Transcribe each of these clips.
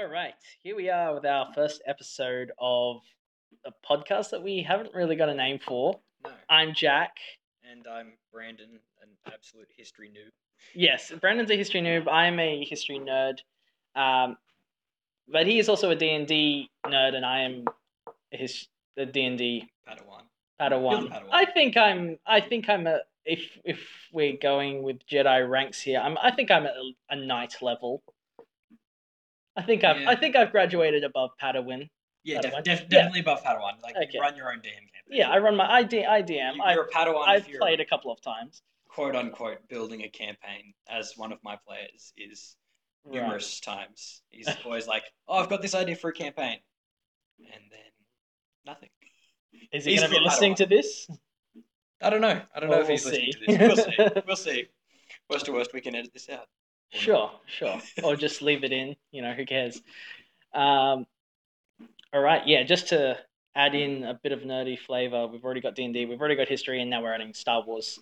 All right, here we are with our first episode of a podcast that we haven't really got a name for. No. I'm Jack. And I'm Brandon, an absolute history noob. Yes, Brandon's a history noob. I'm a history nerd. Um, but he is also a D&D nerd, and I am his the D&D Padawan. Padawan. Padawan. I think I'm. I think I'm a. If if we're going with Jedi ranks here, I'm. I think I'm at a, a knight level. I think I've. Yeah. I think I've graduated above Padawan. Yeah, Padawan? def- Yeah. definitely above Padawan. Like, Okay. you run your own damn campaign. Yeah, I run my. I, D, I DM. You- You're a Padawan I've if you're played a couple of times. quote unquote building a campaign as one of my players is Right. numerous times. He's always like, oh, I've got this idea for a campaign. And then nothing. Is he going to be listening Padawan. to this? I don't know. I don't Well, know if he's we'll listening see. to this. We'll see. We'll see. Worst to worst, we can edit this out. Or not. Sure, sure. or just leave it in. You know, who cares? Um, all right, yeah. Just to add in a bit of nerdy flavor, we've already got D and D, we've already got history, and now we're adding Star Wars.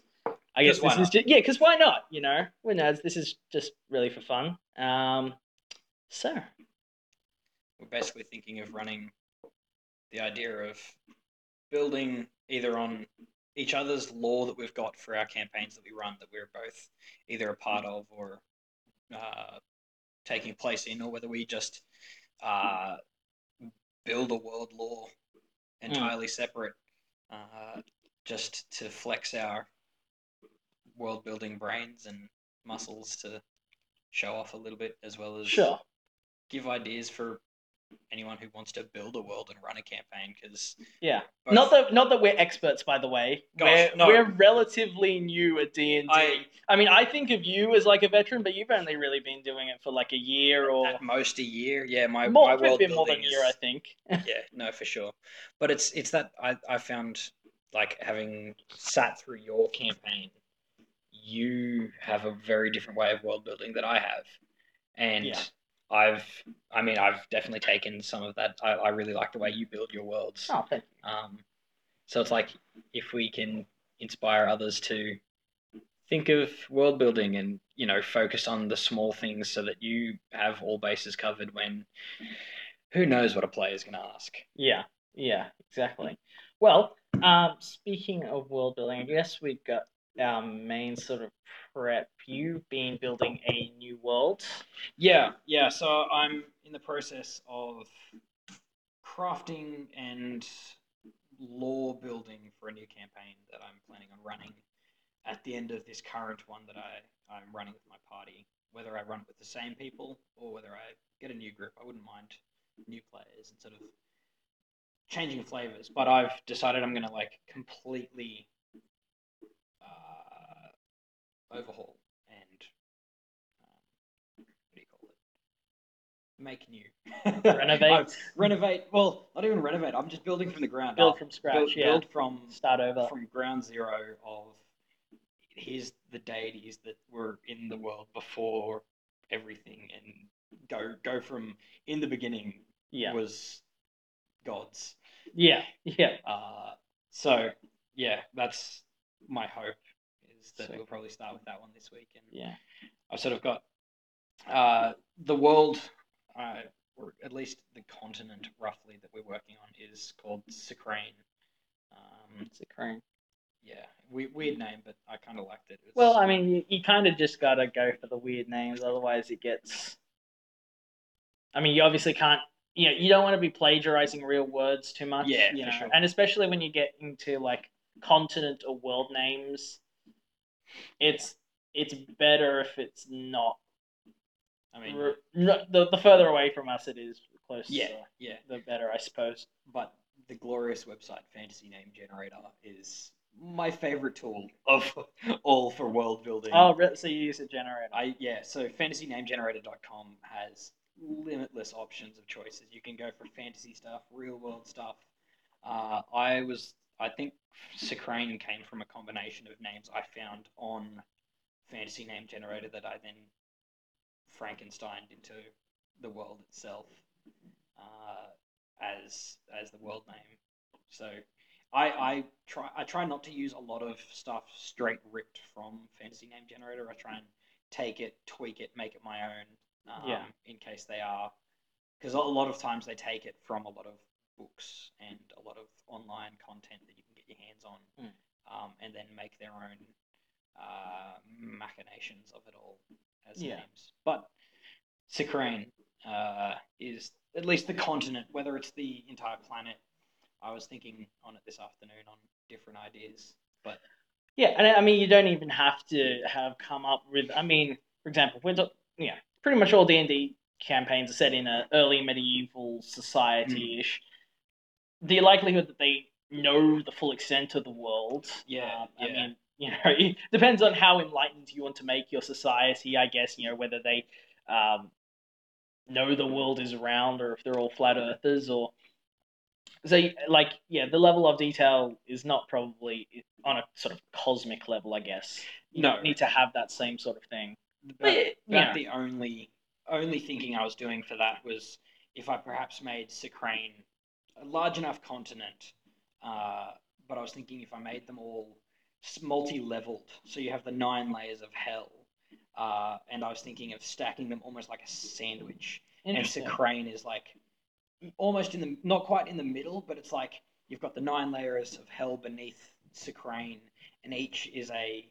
I guess why this is just, yeah, because why not? You know, we're nerds. This is just really for fun. Um, so we're basically thinking of running the idea of building either on each other's lore that we've got for our campaigns that we run that we're both either a part of or uh, taking place in, or whether we just uh, build a world lore entirely separate, uh, just to flex our world building brains and muscles to show off a little bit, as well as sure, give ideas for anyone who wants to build a world and run a campaign because yeah. Not that not that we're experts, by the way. Gosh, we're, no. we're relatively new at d&d i mean, I think of you as like a veteran, but you've only really been doing it for like a year or at most a year yeah my, more, my world be more than a year, I think. yeah no for sure but it's it's that I, I found like having sat through your campaign you have a very different way of world building that I have and Yeah. I've I mean I've definitely taken some of that I, I really like the way you build your worlds Oh, thank you. Um, so it's like if we can inspire others to think of world building and you know focus on the small things so that you have all bases covered when who knows what a player is going to ask. Yeah, yeah, exactly. Well, um, speaking of world building, I guess we've got our main sort of prep. You've been building a new world. Yeah, yeah. So I'm in the process of crafting and lore building for a new campaign that I'm planning on running at the end of this current one that I, I'm running with my party. Whether I run it with the same people or whether I get a new group, I wouldn't mind new players and sort of changing flavors. But I've decided I'm going to like completely overhaul and um, what do you call it? Make new. Renovate. Renovate. Well, not even renovate. I'm just building from the ground Build up. from scratch, Build, yeah. build from Start over. from ground zero of here's the deities that were in the world before everything and go go from in the beginning Yeah, was gods. yeah, yeah. Uh, so yeah, that's my hope is that Sweet. we'll probably start with that one this week and Yeah. I've sort of got uh, the world, uh, or at least the continent roughly that we're working on is called Sicrane. Um, It's yeah, we, weird name, but I kind of liked it. It's- Well, I mean, you, you kind of just gotta go for the weird names, otherwise it gets. I mean, you obviously can't. You know, you don't want to be plagiarizing real words too much. Yeah, you for know, sure. and especially when you get into like continent or world names, it's it's better if it's not. I mean, r- no, the the further away from us it is, the closer. yeah, yeah, The better, I suppose. but the glorious website Fantasy Name Generator is my favorite tool of all for world building. Oh, re- so you use a generator. I yeah, so fantasynamegenerator.com has limitless options of choices. You can go for fantasy stuff, real world stuff. Uh, I was I think Sicrane came from a combination of names I found on Fantasy Name Generator that I then Frankensteined into the world itself uh, as as the world name. So I, I try I try not to use a lot of stuff straight ripped from Fantasy Name Generator. I try and take it, tweak it, make it my own. Um, Yeah. In case they are because a lot of times they take it from a lot of books and a lot of online content that you can get your hands on, Mm. um, and then make their own uh, machinations of it all as Yeah. names. But Sicrane uh, is at least the continent, whether it's the entire planet. I was thinking on it this afternoon on different ideas, but Yeah, and I mean, you don't even have to have come up with. I mean, for example, we're do- yeah, pretty much all D and D campaigns are set in an early medieval society ish. The likelihood that they know the full extent of the world. Yeah, um, I mean, you know, it depends on how enlightened you want to make your society. I guess you know whether they um, know the world is round or if they're all flat earthers or so like yeah the level of detail is not probably on a sort of cosmic level i guess you No. need to have that same sort of thing But, yeah. the only only thinking I was doing for that was if I perhaps made Sicrane a large enough continent, uh, but I was thinking if I made them all multi leveled, so you have the nine layers of hell, uh, and I was thinking of stacking them almost like a sandwich, and. Sicrane is like almost in the not quite in the middle, but it's like you've got the nine layers of hell beneath Sicrane, and each is a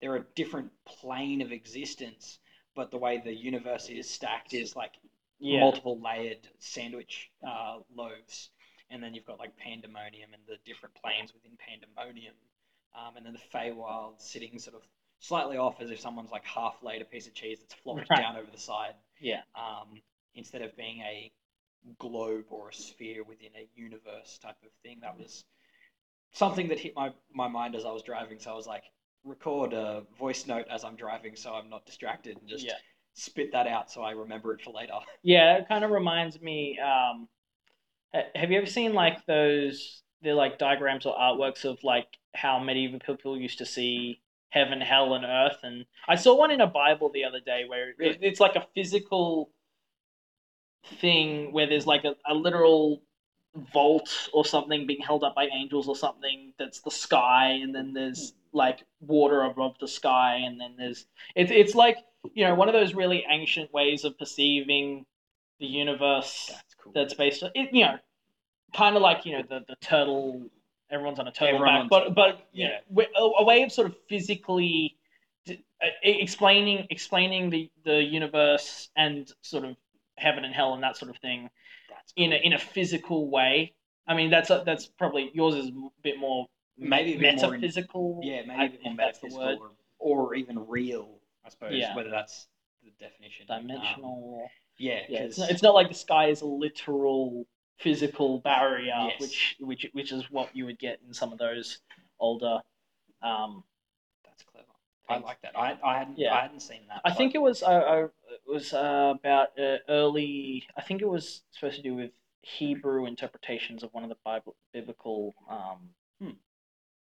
they're a different plane of existence, but the way the universe is stacked is like yeah. multiple layered sandwich uh, loaves, and then you've got like pandemonium and the different planes within pandemonium, um, and then the Feywild sitting sort of slightly off as if someone's like half laid a piece of cheese that's flopped Right. down over the side, yeah um, instead of being a globe or a sphere within a universe type of thing. That was something that hit my, my mind as I was driving. So I was like, record a voice note as I'm driving so I'm not distracted and just yeah spit that out so I remember it for later. yeah it kind of reminds me um Uh, have you ever seen like those they're like diagrams or artworks of like how medieval people used to see heaven hell and earth? And i saw one in a bible the other day where it, it's like a physical thing where there's like a, a literal vault or something being held up by angels or something that's the sky and then there's like water above the sky and then there's it's it's like you know one of those really ancient ways of perceiving the universe That's cool. that's based on it you know kind of like you know the the turtle everyone's on a turtle Everyone back but but back, you yeah. know, a, a way of sort of physically uh, explaining explaining the the universe and sort of heaven and hell and that sort of thing That's in a in a physical way. I mean, that's a, that's probably yours is a bit more Maybe a bit more in- metaphysical. yeah, maybe I- a bit more metaphysical or, or even real, I suppose, Yeah. whether that's the definition. Um, dimensional. Yeah, yeah, it's not, it's not like the sky is a literal physical barrier, Yes. which which which is what you would get in some of those older. Um, That's clever. I like that. I, I hadn't Yeah. I hadn't seen that. I think it was uh, uh, it was uh, about uh, early. I think it was supposed to do with Hebrew interpretations of one of the Bible biblical um, Hmm.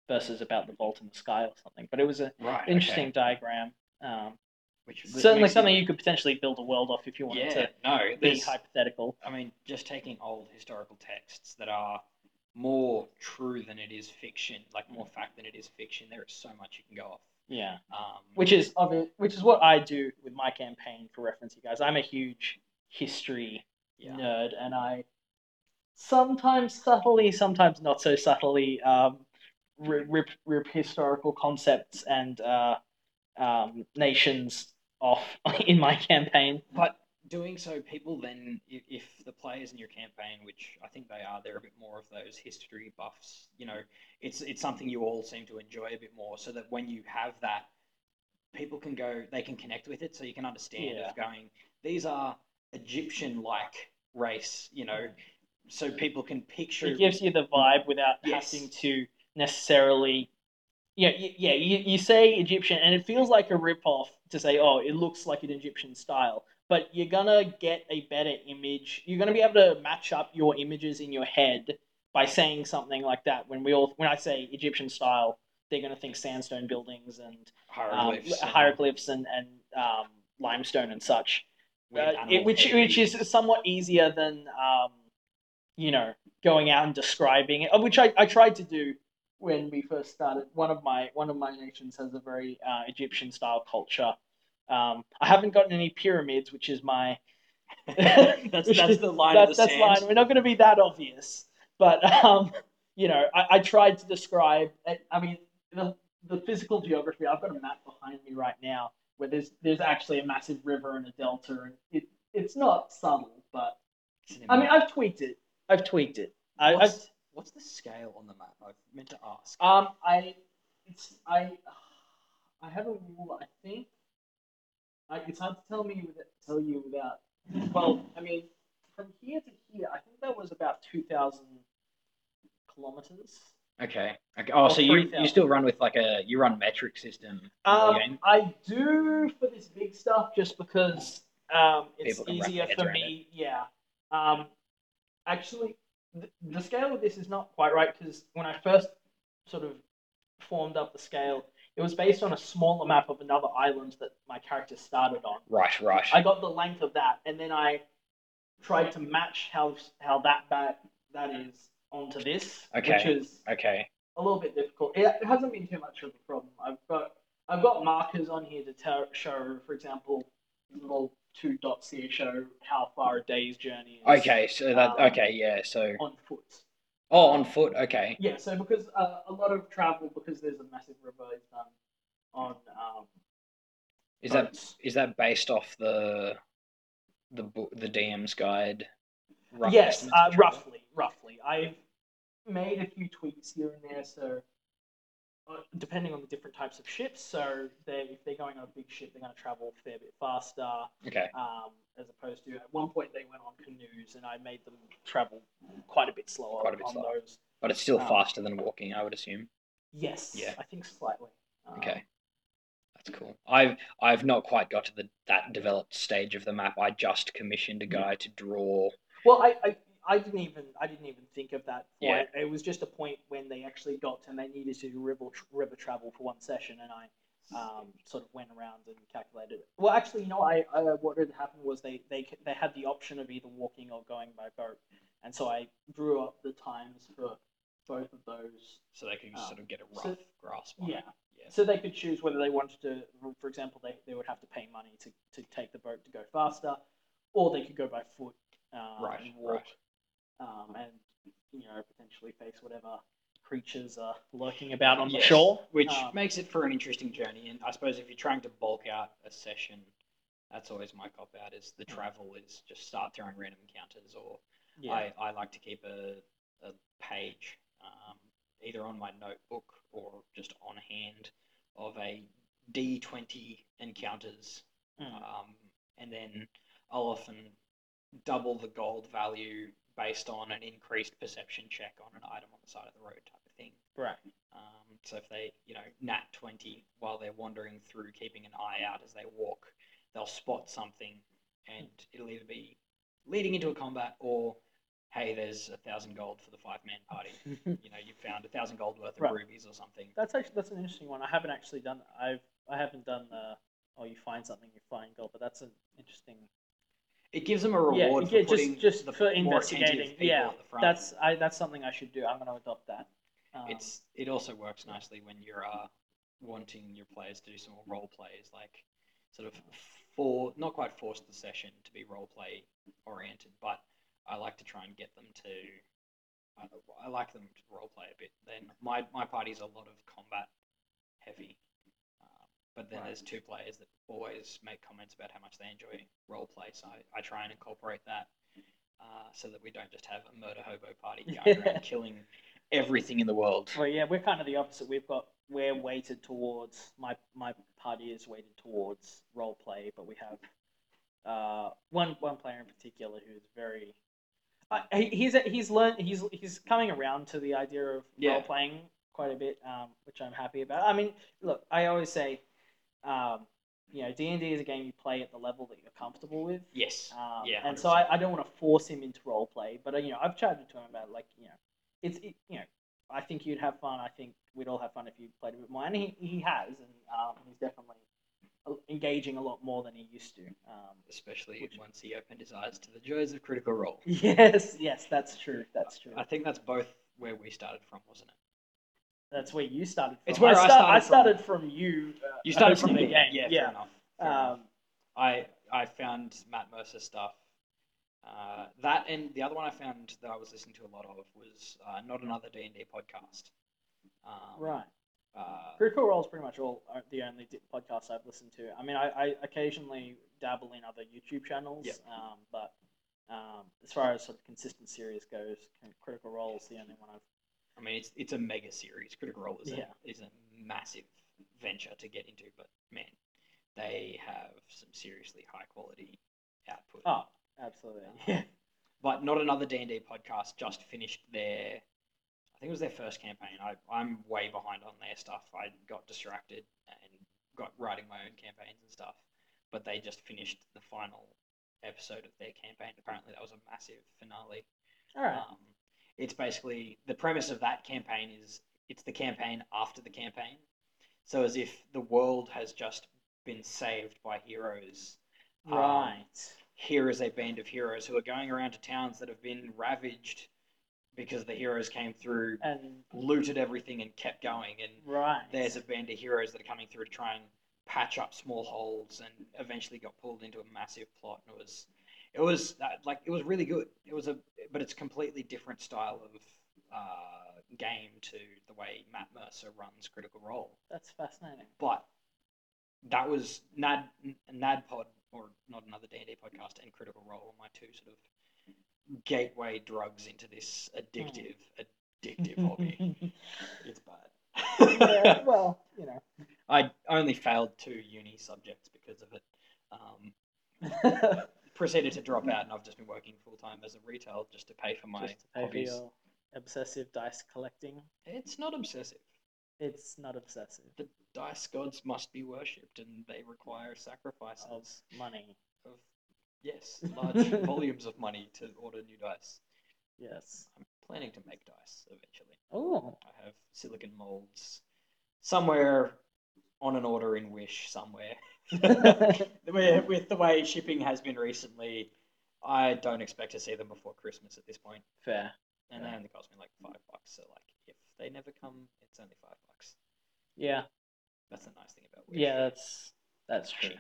verses about the vault in the sky or something. But it was an right, okay. interesting diagram. Um, Which certainly something me- you could potentially build a world off if you wanted yeah, to no, be hypothetical. I mean, just taking old historical texts that are more true than it is fiction, like more fact than it is fiction. There is so much you can go off. Yeah, Um, which is which is what I do with my campaign for reference, you guys. I'm a huge history yeah, nerd, and I sometimes subtly, sometimes not so subtly, um, ri- rip rip historical concepts and uh, um, nations off in my campaign. but doing so, people then, if, the players in your campaign, which I think they are, they're a bit more of those history buffs. You know, it's it's something you all seem to enjoy a bit more, so that when you have that, people can go, they can connect with it, so you can understand Yeah. of going, these are Egyptian-like race, you know, so people can picture. It gives you the vibe without Yes. having to necessarily. Yeah, yeah. You, you say Egyptian, and it feels like a ripoff to say, "Oh, it looks like an Egyptian style." But you're gonna get a better image. You're gonna be able to match up your images in your head by saying something like that. When we all, when I say Egyptian style, they're gonna think sandstone buildings and um, hieroglyphs, and hieroglyphs and and um, limestone and such. Uh, it, which which is somewhat easier than um, you know going out and describing it, uh, which I, I tried to do when we first started. One of my one of my nations has a very uh, Egyptian style culture. Um, I haven't gotten any pyramids, which is my that's that's the line That- of the that's sand. line. We're not going to be that obvious, but um, you know, I, I tried to describe. I- I mean, the the physical geography. I've got a map behind me right now where there's there's actually a massive river and a delta, and it it's not subtle, but I mean, I've tweaked it. I've tweaked it. I, I've, what's, the scale on the map? I meant to ask. um, I, it's I, I have a rule. I think. I, it's hard to tell me tell you without. Well, I mean, from here to here, I think that was about two thousand kilometers. Okay. Okay. Oh, Or so you, you still run with like a you run metric system Um. I do for this big stuff just because um, it's People can wrap easier for me. Yeah. Um, actually, the, the scale of this is not quite right because when I first sort of formed up the scale, it was based on a smaller map of another island that my character started on. Right. Right. I got the length of that, and then I tried to match how how that that, that is onto this, okay. which is okay. a little bit difficult. It, it hasn't been too much of a problem. I've got I've got markers on here to tell, show, for example, little two dots here show how far a day's journey is. Okay. So that. Um, okay. Yeah. So. On foot. Oh, on foot. Okay. Yeah. So because uh, a lot of travel, because there's a massive river, is done on um, Is that is that based off the the book the DM's guide? yes, uh, roughly, roughly. I've made a few tweaks here and there, so depending on the different types of ships. So they, if they're going on a big ship, they're going to travel a fair bit faster, Okay. um, as opposed to at one point they went on canoes, and I made them travel quite a bit slower Quite a bit on slower. those. But it's still Um, faster than walking, I would assume. Yes, Yeah. I think slightly. Um, Okay. That's cool. I've I've not quite got to the that developed stage of the map. I just commissioned a guy to draw. Well, I, I, I didn't even I didn't even think of that Yeah. point. It was just a point when they actually got and they needed to do river river travel for one session, and I um, sort of went around and calculated. it. Well, actually, you know, I, I what had happened was they, they they had the option of either walking or going by boat, and so I drew up the times for both of those. So they could Oh. sort of get a rough So- grasp on Yeah. it. Yeah. So they could choose whether they wanted to, for example, they, they would have to pay money to, to take the boat to go faster, or they could go by foot um, Right, and walk, right. Um, and you know potentially face whatever creatures are lurking about on the Yes, shore. Which Um, makes it for an interesting journey. And I suppose if you're trying to bulk out a session, that's always my cop out is the travel is just start throwing random encounters or yeah, I, I like to keep a, a page um, either on my notebook or just on hand of a D20 encounters. Mm. Um, and then I'll often double the gold value based on an increased perception check on an item on the side of the road type of thing. right. Um, so if they, you know, nat 20 while they're wandering through, keeping an eye out as they walk, they'll spot something and it'll either be leading into a combat or, hey, there's a thousand gold for the five man party. You know, you found a thousand gold worth of Right. rubies or something. that's actually that's an interesting one. I haven't actually done. I've I haven't done the. Oh, you find something, you find gold, but that's an interesting. It gives them a reward yeah, for yeah, putting just just the for investigating. people Yeah, at the front. that's I that's something I should do. I'm going to adopt that. Um, it's it also works nicely when you're uh, wanting your players to do some role plays, like sort of for not quite force the session to be role play oriented, but I like to try and get them to. I, I like them to role play a bit. Then my my party's a lot of combat heavy, but then Right. there's two players that always make comments about how much they enjoy role play. So I, I try and incorporate that. Uh, so that we don't just have a murder hobo party going around killing everything in the world. Well, yeah, we're kind of the opposite. We've got we're weighted towards my my party is weighted towards role play, but we have uh, one one player in particular who's very. Uh, he, he's he's learned he's he's coming around to the idea of Yeah. role playing quite a bit, um, which I'm happy about. I mean, look, I always say, um, you know, D and D is a game you play at the level that you're comfortable with. Yes. Um, Yeah, and so I, I don't want to force him into role play, but uh, you know I've chatted to him about like you know it's it, you know I think you'd have fun. I think we'd all have fun if you played a bit more, and he, he has, and um, he's definitely uh, engaging a lot more than he used to. Um, Especially Which- once he opened his eyes to the joys of Critical Role. yes, yes, that's true. That's true. I think that's both where we started from, wasn't it? That's where you started. From. It's where I I, started I from. started from you. Uh, You started from the me. game. Yeah, yeah. fair enough. Fair enough. Um, I I found Matt Mercer stuff Uh, that and the other one I found that I was listening to a lot of was uh, not another D and D podcast. Um, Right. Uh, Critical Role is pretty much all uh, the only podcast I've listened to. I mean, I, I occasionally dabble in other YouTube channels, Yep. um, but um, as far as sort of consistent series goes, Critical Role is the only one I've. I mean, it's it's a mega series. Critical Role is Yeah. a, is a massive venture to get into, but man, they have some seriously high quality output. Oh, absolutely. Yeah. But not another D and D podcast just finished their. I think it was their first campaign. I, I'm way behind on their stuff. I got distracted and got writing my own campaigns and stuff. But they just finished the final episode of their campaign. Apparently, that was a massive finale. All right. Um, it's basically the premise of that campaign is it's the campaign after the campaign. So as if the world has just been saved by heroes. um, right. Here is a band of heroes who are going around to towns that have been ravaged because the heroes came through, and looted everything, and kept going. And right. there's a band of heroes that are coming through to try and patch up small holes, and eventually got pulled into a massive plot. And it was, it was uh, like it was really good. It was a, but it's completely different style of uh, game to the way Matt Mercer runs Critical Role. That's fascinating. But that was Nad NADDPod or not another D and D podcast and Critical Role were my two sort of gateway drugs into this addictive, addictive hobby. It's bad. yeah, well, you know. I only failed two uni subjects because of it. Um, proceeded to drop out, and I've just been working full time as a retail just to pay for my Just to pay hobbies. for your obsessive dice collecting. It's not obsessive. It's not obsessive. The dice gods must be worshipped, and they require sacrifices Of money. of yes, large volumes of money to order new dice. Yes. I'm planning to make dice eventually. Oh. I have silicon molds somewhere on an order in Wish somewhere. With the way shipping has been recently, I don't expect to see them before Christmas at this point, Fair. and they only cost me like five bucks. So like, if they never come, it's only five bucks. Yeah. That's the nice thing about Wish. Yeah, that's that's true. cheap.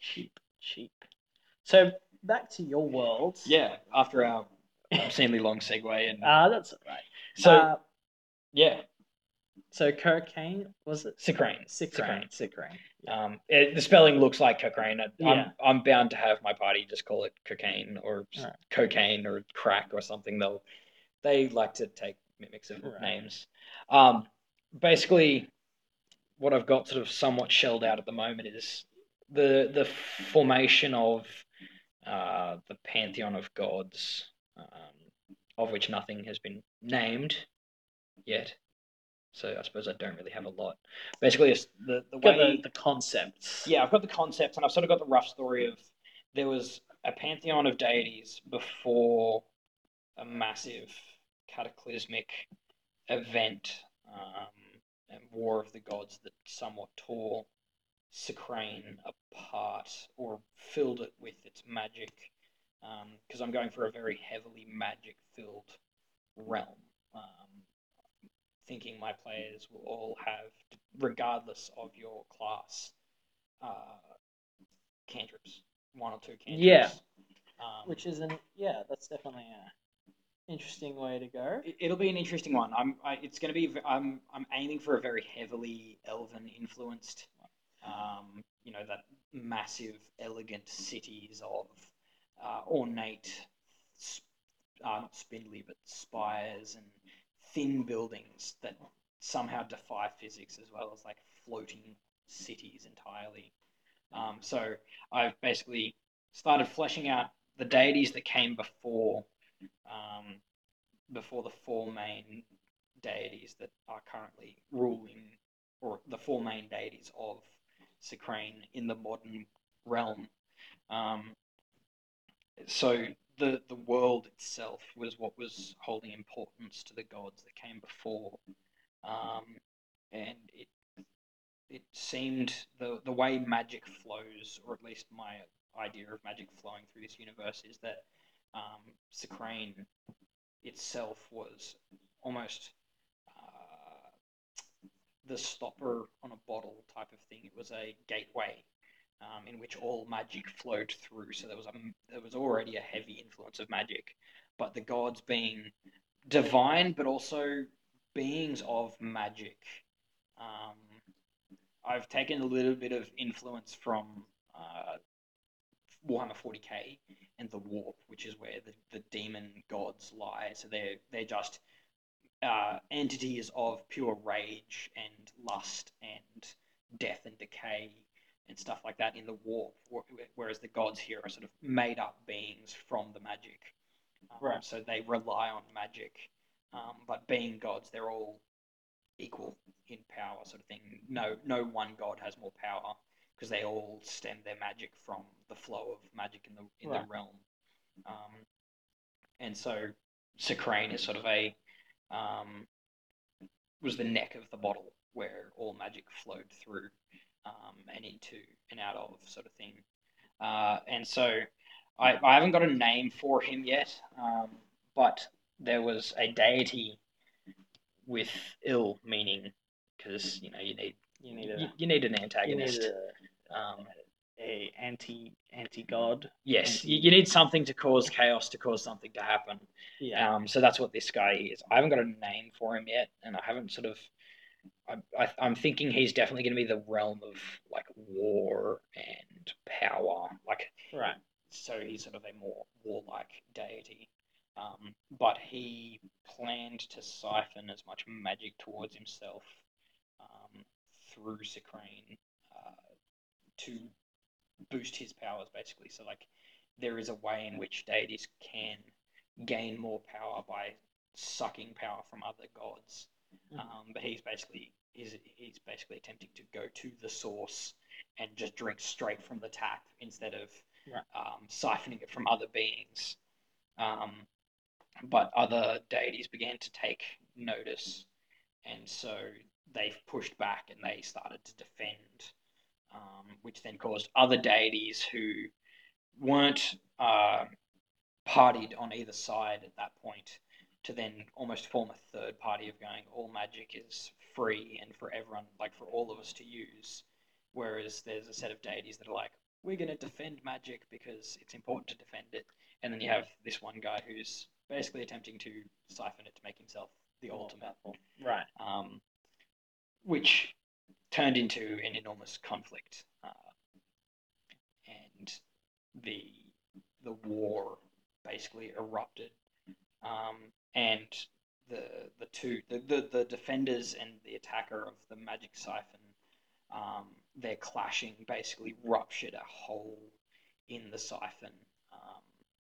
Cheap. Cheap. So back to your world. Yeah, after our obscenely long segue, and Ah, that's all right. so Uh, yeah, so cocaine was it? Sicrane. Sicrane. Sicrane. Um, it, the spelling looks like cocaine. I- Yeah. I'm, I'm bound to have my party just call it cocaine or Alright. cocaine or crack or something. They'll they like to take mimics of Right. names. Um, basically, what I've got sort of somewhat shelled out at the moment is the the formation of uh, the pantheon of gods, um, of which nothing has been named yet. So I suppose I don't really have a lot. Basically, it's the the way the, the concepts. yeah, I've got the concepts and I've sort of got the rough story of there was a pantheon of deities before a massive cataclysmic event um, and war of the gods that somewhat tore Sicrane apart or filled it with its magic. Because I'm going for a very heavily magic filled realm. Um, thinking my players will all have, regardless of your class, uh, cantrips, one or two cantrips. Yeah. Um, Which is an yeah, that's definitely a interesting way to go. it- it'll be an interesting one. I'm. I, it's going to be. v- I'm. I'm aiming for a very heavily elven influenced. Um, you know that massive, elegant cities of uh, ornate, s- uh, not spindly, but spires and thin buildings that somehow defy physics, as well as like floating cities entirely. Um, so I've basically started fleshing out the deities that came before um, before the four main deities that are currently ruling, or the four main deities of Sicrane in the modern realm. Um, so the the world itself was what was holding importance to the gods that came before, um, and it it seemed the the way magic flows, or at least my idea of magic flowing through this universe, is that um, Sicrane itself was almost uh, the stopper on a bottle type of thing. It was a gateway um, in which all magic flowed through. So there was a there was already a heavy influence of magic, but the gods being divine, but also beings of magic. Um, I've taken a little bit of influence from uh, Warhammer 40k and the Warp, which is where the, the demon gods lie. So they're they're just uh, entities of pure rage and lust and death and decay and stuff like that in the Warp, whereas the gods here are sort of made up beings from the magic. Um, right. So they rely on magic, um, but being gods, they're all equal in power, sort of thing. No, no one god has more power because they all stem their magic from the flow of magic in the in right. the realm. Um, and so Sicrane is sort of a um, was the neck of the bottle where all magic flowed through um, and into and out of sort of thing. Uh, and so I, I haven't got a name for him yet, um, but there was a deity with ill meaning because you know you need you need a, you, you need an antagonist. Need a, um, a anti anti god. Yes, anti- you, you, need something to cause chaos to cause something to happen. Yeah. Um, so that's what this guy is. I haven't got a name for him yet, and I haven't sort of. I, I, I'm thinking he's definitely going to be the realm of like war and power, like right. So he's sort of a more warlike deity. Um, but he planned to siphon as much magic towards himself um, through Sicrane uh, to boost his powers, basically. So, like, there is a way in which deities can gain more power by sucking power from other gods. Mm-hmm. Um, but he's basically he's, he's basically attempting to go to the source and just drink straight from the tap instead of right. um, siphoning it from other beings. Um, but other deities began to take notice, and so they pushed back and they started to defend, um, which then caused other deities who weren't uh, partied on either side at that point to then almost form a third party of going all magic is free and for everyone like for all of us to use whereas there's a set of deities that are like we're going to defend magic because it's important to defend it and then you have this one guy who's basically attempting to siphon it to make himself the ultimate. Right. Um, which turned into an enormous conflict, uh, and the the war basically erupted, um, and the the two the, the, the defenders and the attacker of the magic siphon, um, their clashing basically ruptured a hole in the siphon, um,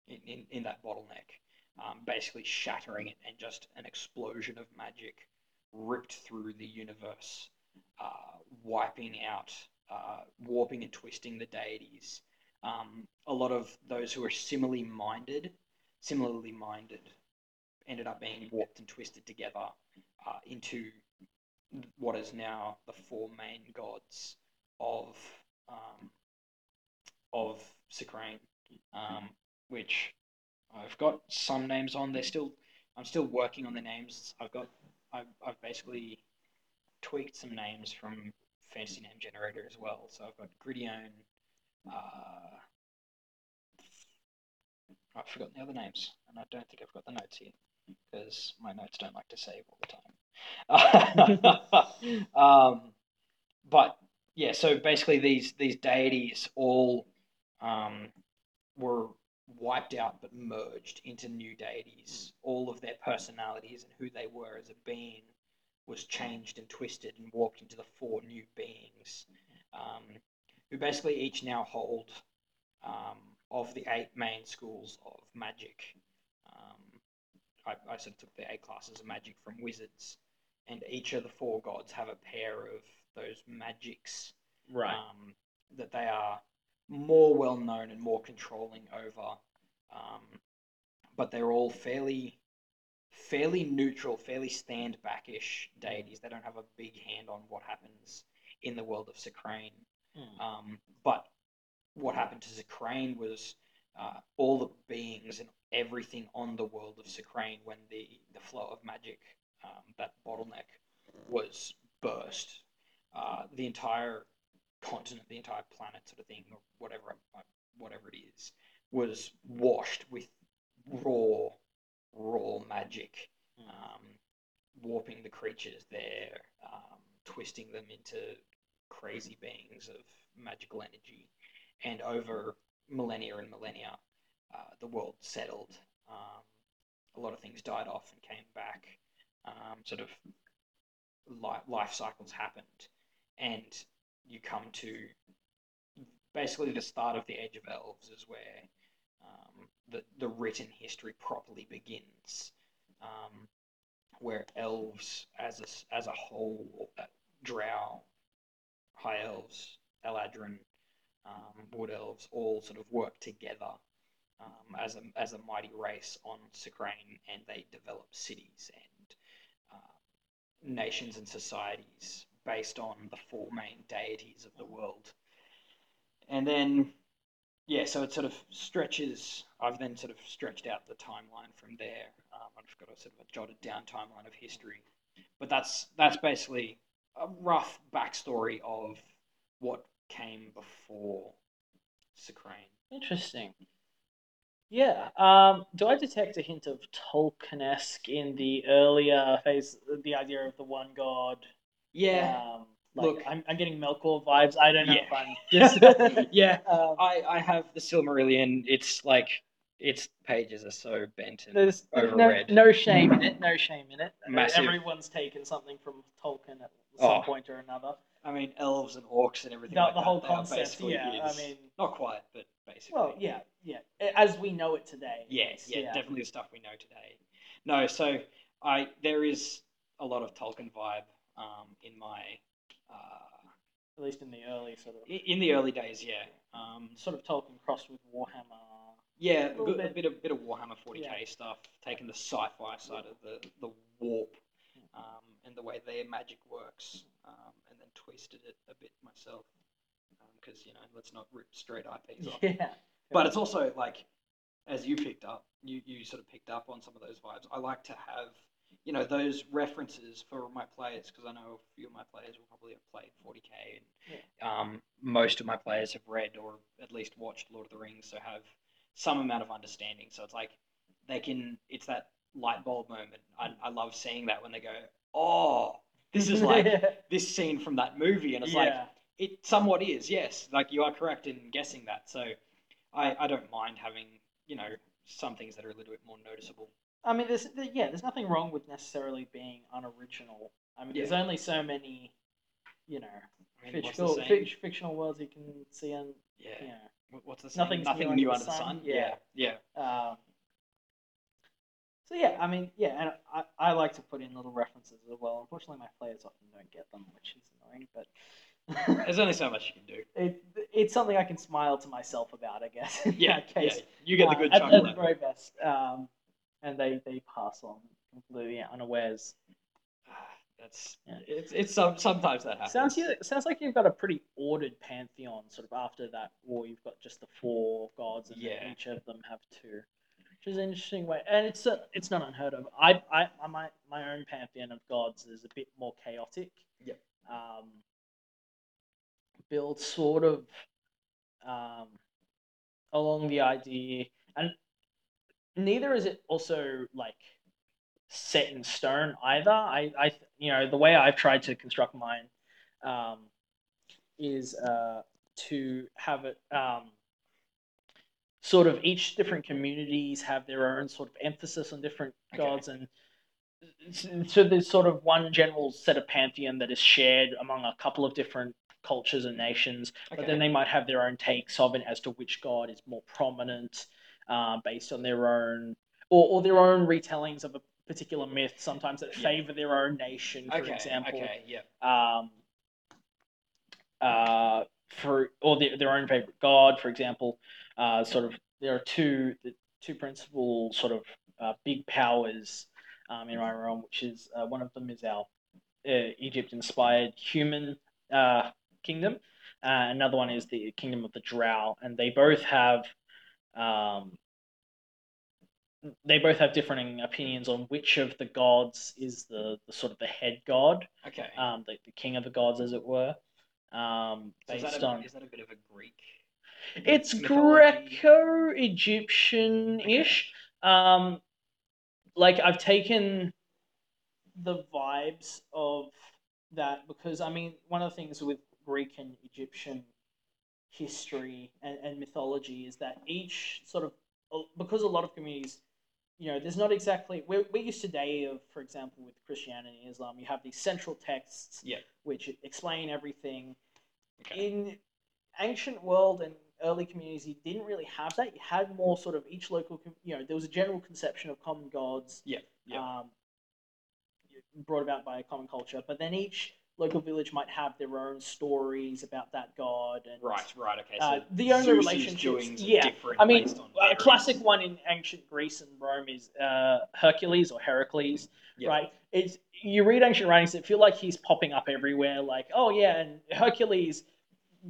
in, in, in that bottleneck, um, basically shattering it, and just an explosion of magic ripped through the universe, uh, wiping out, uh, warping and twisting the deities. Um, a lot of those who are similarly minded, similarly minded, ended up being warped and twisted together uh, into what is now the four main gods of um, of Sicrane, um, which I've got some names on. They're still I'm still working on the names. I've got I've, I've basically tweaked some names from Fantasy Name Generator as well. So I've got Gridione. Uh, I've forgotten the other names, and I don't think I've got the notes here because my notes don't like to save all the time. um, but yeah, so basically these these deities all um, were wiped out but merged into new deities. All of their personalities and who they were as a being was changed and twisted and warped into the four new beings, um, who basically each now hold um, of the eight main schools of magic. I, I, sort of took the eight classes of magic from wizards, and each of the four gods have a pair of those magics right. Um, that they are more well known and more controlling over. Um, but they're all fairly fairly neutral, fairly stand backish deities. They don't have a big hand on what happens in the world of Sicrane. Mm. Um, but what happened to Sicrane was uh, all the beings and everything on the world of Sicrane when the, the flow of magic, um, that bottleneck, was burst. Uh, the entire continent, the entire planet, sort of thing, or whatever, uh, whatever it is, was washed with raw, raw magic, um, warping the creatures there, um, twisting them into crazy beings of magical energy, and over millennia and millennia, uh, the world settled. Um, a lot of things died off and came back. Um, sort of life, life cycles happened, and you come to basically the start of the Age of Elves is where um, the the written history properly begins, um, where elves as a as a whole, uh, Drow, High Elves, Eladrin, um, Wood Elves, all sort of work together um, as a as a mighty race on Sicrane, and they develop cities and uh, nations and societies based on the four main deities of the world. And then, yeah, so it sort of stretches. I've then sort of stretched out the timeline from there. Um, I've got a sort of a jotted down timeline of history, but that's that's basically a rough backstory of what came before Sicrane. Interesting. Yeah. Um, do I detect a hint of Tolkien-esque in the earlier phase, the idea of the one god? Yeah. Um, like, Look- I'm, I'm getting Melkor vibes. I don't know Yeah. if I'm just. yeah. um, I, I have the Silmarillion. It's like its pages are so bent and there's no, overread. no shame in it. No shame in it. Massive. Everyone's taken something from Tolkien at some Oh. point or another. I mean, elves and orcs and everything The, like the whole are concept. Yeah. I mean, not quite, but basically. well, yeah, yeah. As we know it today. Yeah, yes, yeah, definitely the stuff we know today. No, so I there is a lot of Tolkien vibe um, in my uh, At least in the early sort of in the early days. Yeah, um, sort of Tolkien crossed with Warhammer. yeah, a, good, a bit. bit of bit of Warhammer 40k Yeah. stuff, taking the sci-fi side of the the warp um, and the way their magic works, um, and then twisted it a bit myself because you know let's not rip straight IPs off. Yeah. But it's also like, as you picked up, you, you sort of picked up on some of those vibes. I like to have, you know, those references for my players because I know a few of my players will probably have played 40k, and um, most of my players have read or at least watched Lord of the Rings, so have some amount of understanding. So it's like they can. It's that light bulb moment. I, I love seeing that when they go, oh, this is like this scene from that movie, and it's like yeah. It somewhat is, yes. Like you are correct in guessing that. So I, I don't mind having, you know, some things that are a little bit more noticeable. I mean, there's yeah, there's nothing wrong with necessarily being unoriginal. I mean, there's only so many, you know, I mean, fictional fic- fictional worlds you can see and Yeah. you know. What's the saying? Nothing's Nothing new under the the sun. sun. Yeah. Yeah. Yeah. Um, so yeah, I mean, yeah, and I, I like to put in little references as well. Unfortunately, my players often don't get them, which is annoying. But There's only so much you can do. it, it's something I can smile to myself about, I guess. Yeah. that yeah. case, You get the Uh, good at, chunk at of the very best. Um, and they they pass on completely unawares. That's Yeah. it's it's some sometimes that happens. Sounds you sounds like you've got a pretty ordered pantheon. Sort of after that war, you've got just the four gods, and Yeah. each of them have two, which is an interesting way. And it's a, it's not unheard of. I I my my own pantheon of gods is a bit more chaotic. Yep. Um, built sort of um, along the idea, and neither is it also like set in stone either. I, I you know, the way I've tried to construct mine um, is uh, to have it um, sort of each different communities have their own sort of emphasis on different Okay. gods and so there's sort of one general set of pantheon that is shared among a couple of different cultures and nations but then they might have their own takes of it as to which god is more prominent uh, based on their own or, or their own retellings of a particular myth sometimes that Yeah. favor their own nation for okay. example Okay. Yeah. um, uh, for or their, their own favorite god for example uh, sort of there are two the two principal sort of uh, big powers um, in our realm which is uh, one of them is our uh, Egypt inspired human uh, kingdom uh, another one is the kingdom of the Drow and they both have um, they both have differing opinions on which of the gods is the, the sort of the head god Okay. um, the, the king of the gods, as it were. um, So is based that, a, on is that a bit of a Greek? it's? Greco-Egyptian-ish. Um, like I've taken the vibes of that because I mean one of the things with Greek and Egyptian history and, and mythology is that each sort of because a lot of communities you know there's not exactly we're, we're used today of for example with christianity and islam you have these central texts Yeah. which explain everything Okay. in ancient world and early communities you didn't really have that you had more sort of each local you know there was a general conception of common gods Yeah. Yeah. um, brought about by a common culture but then each local village might have their own stories about that god and Right. Right. Okay. So uh, the only Zeus's relationships yeah different I mean, based on a classic one in ancient Greece and Rome is uh, Hercules or Heracles, Yeah. right? It's you read ancient writings, it feel like he's popping up everywhere. Like, oh yeah, and Hercules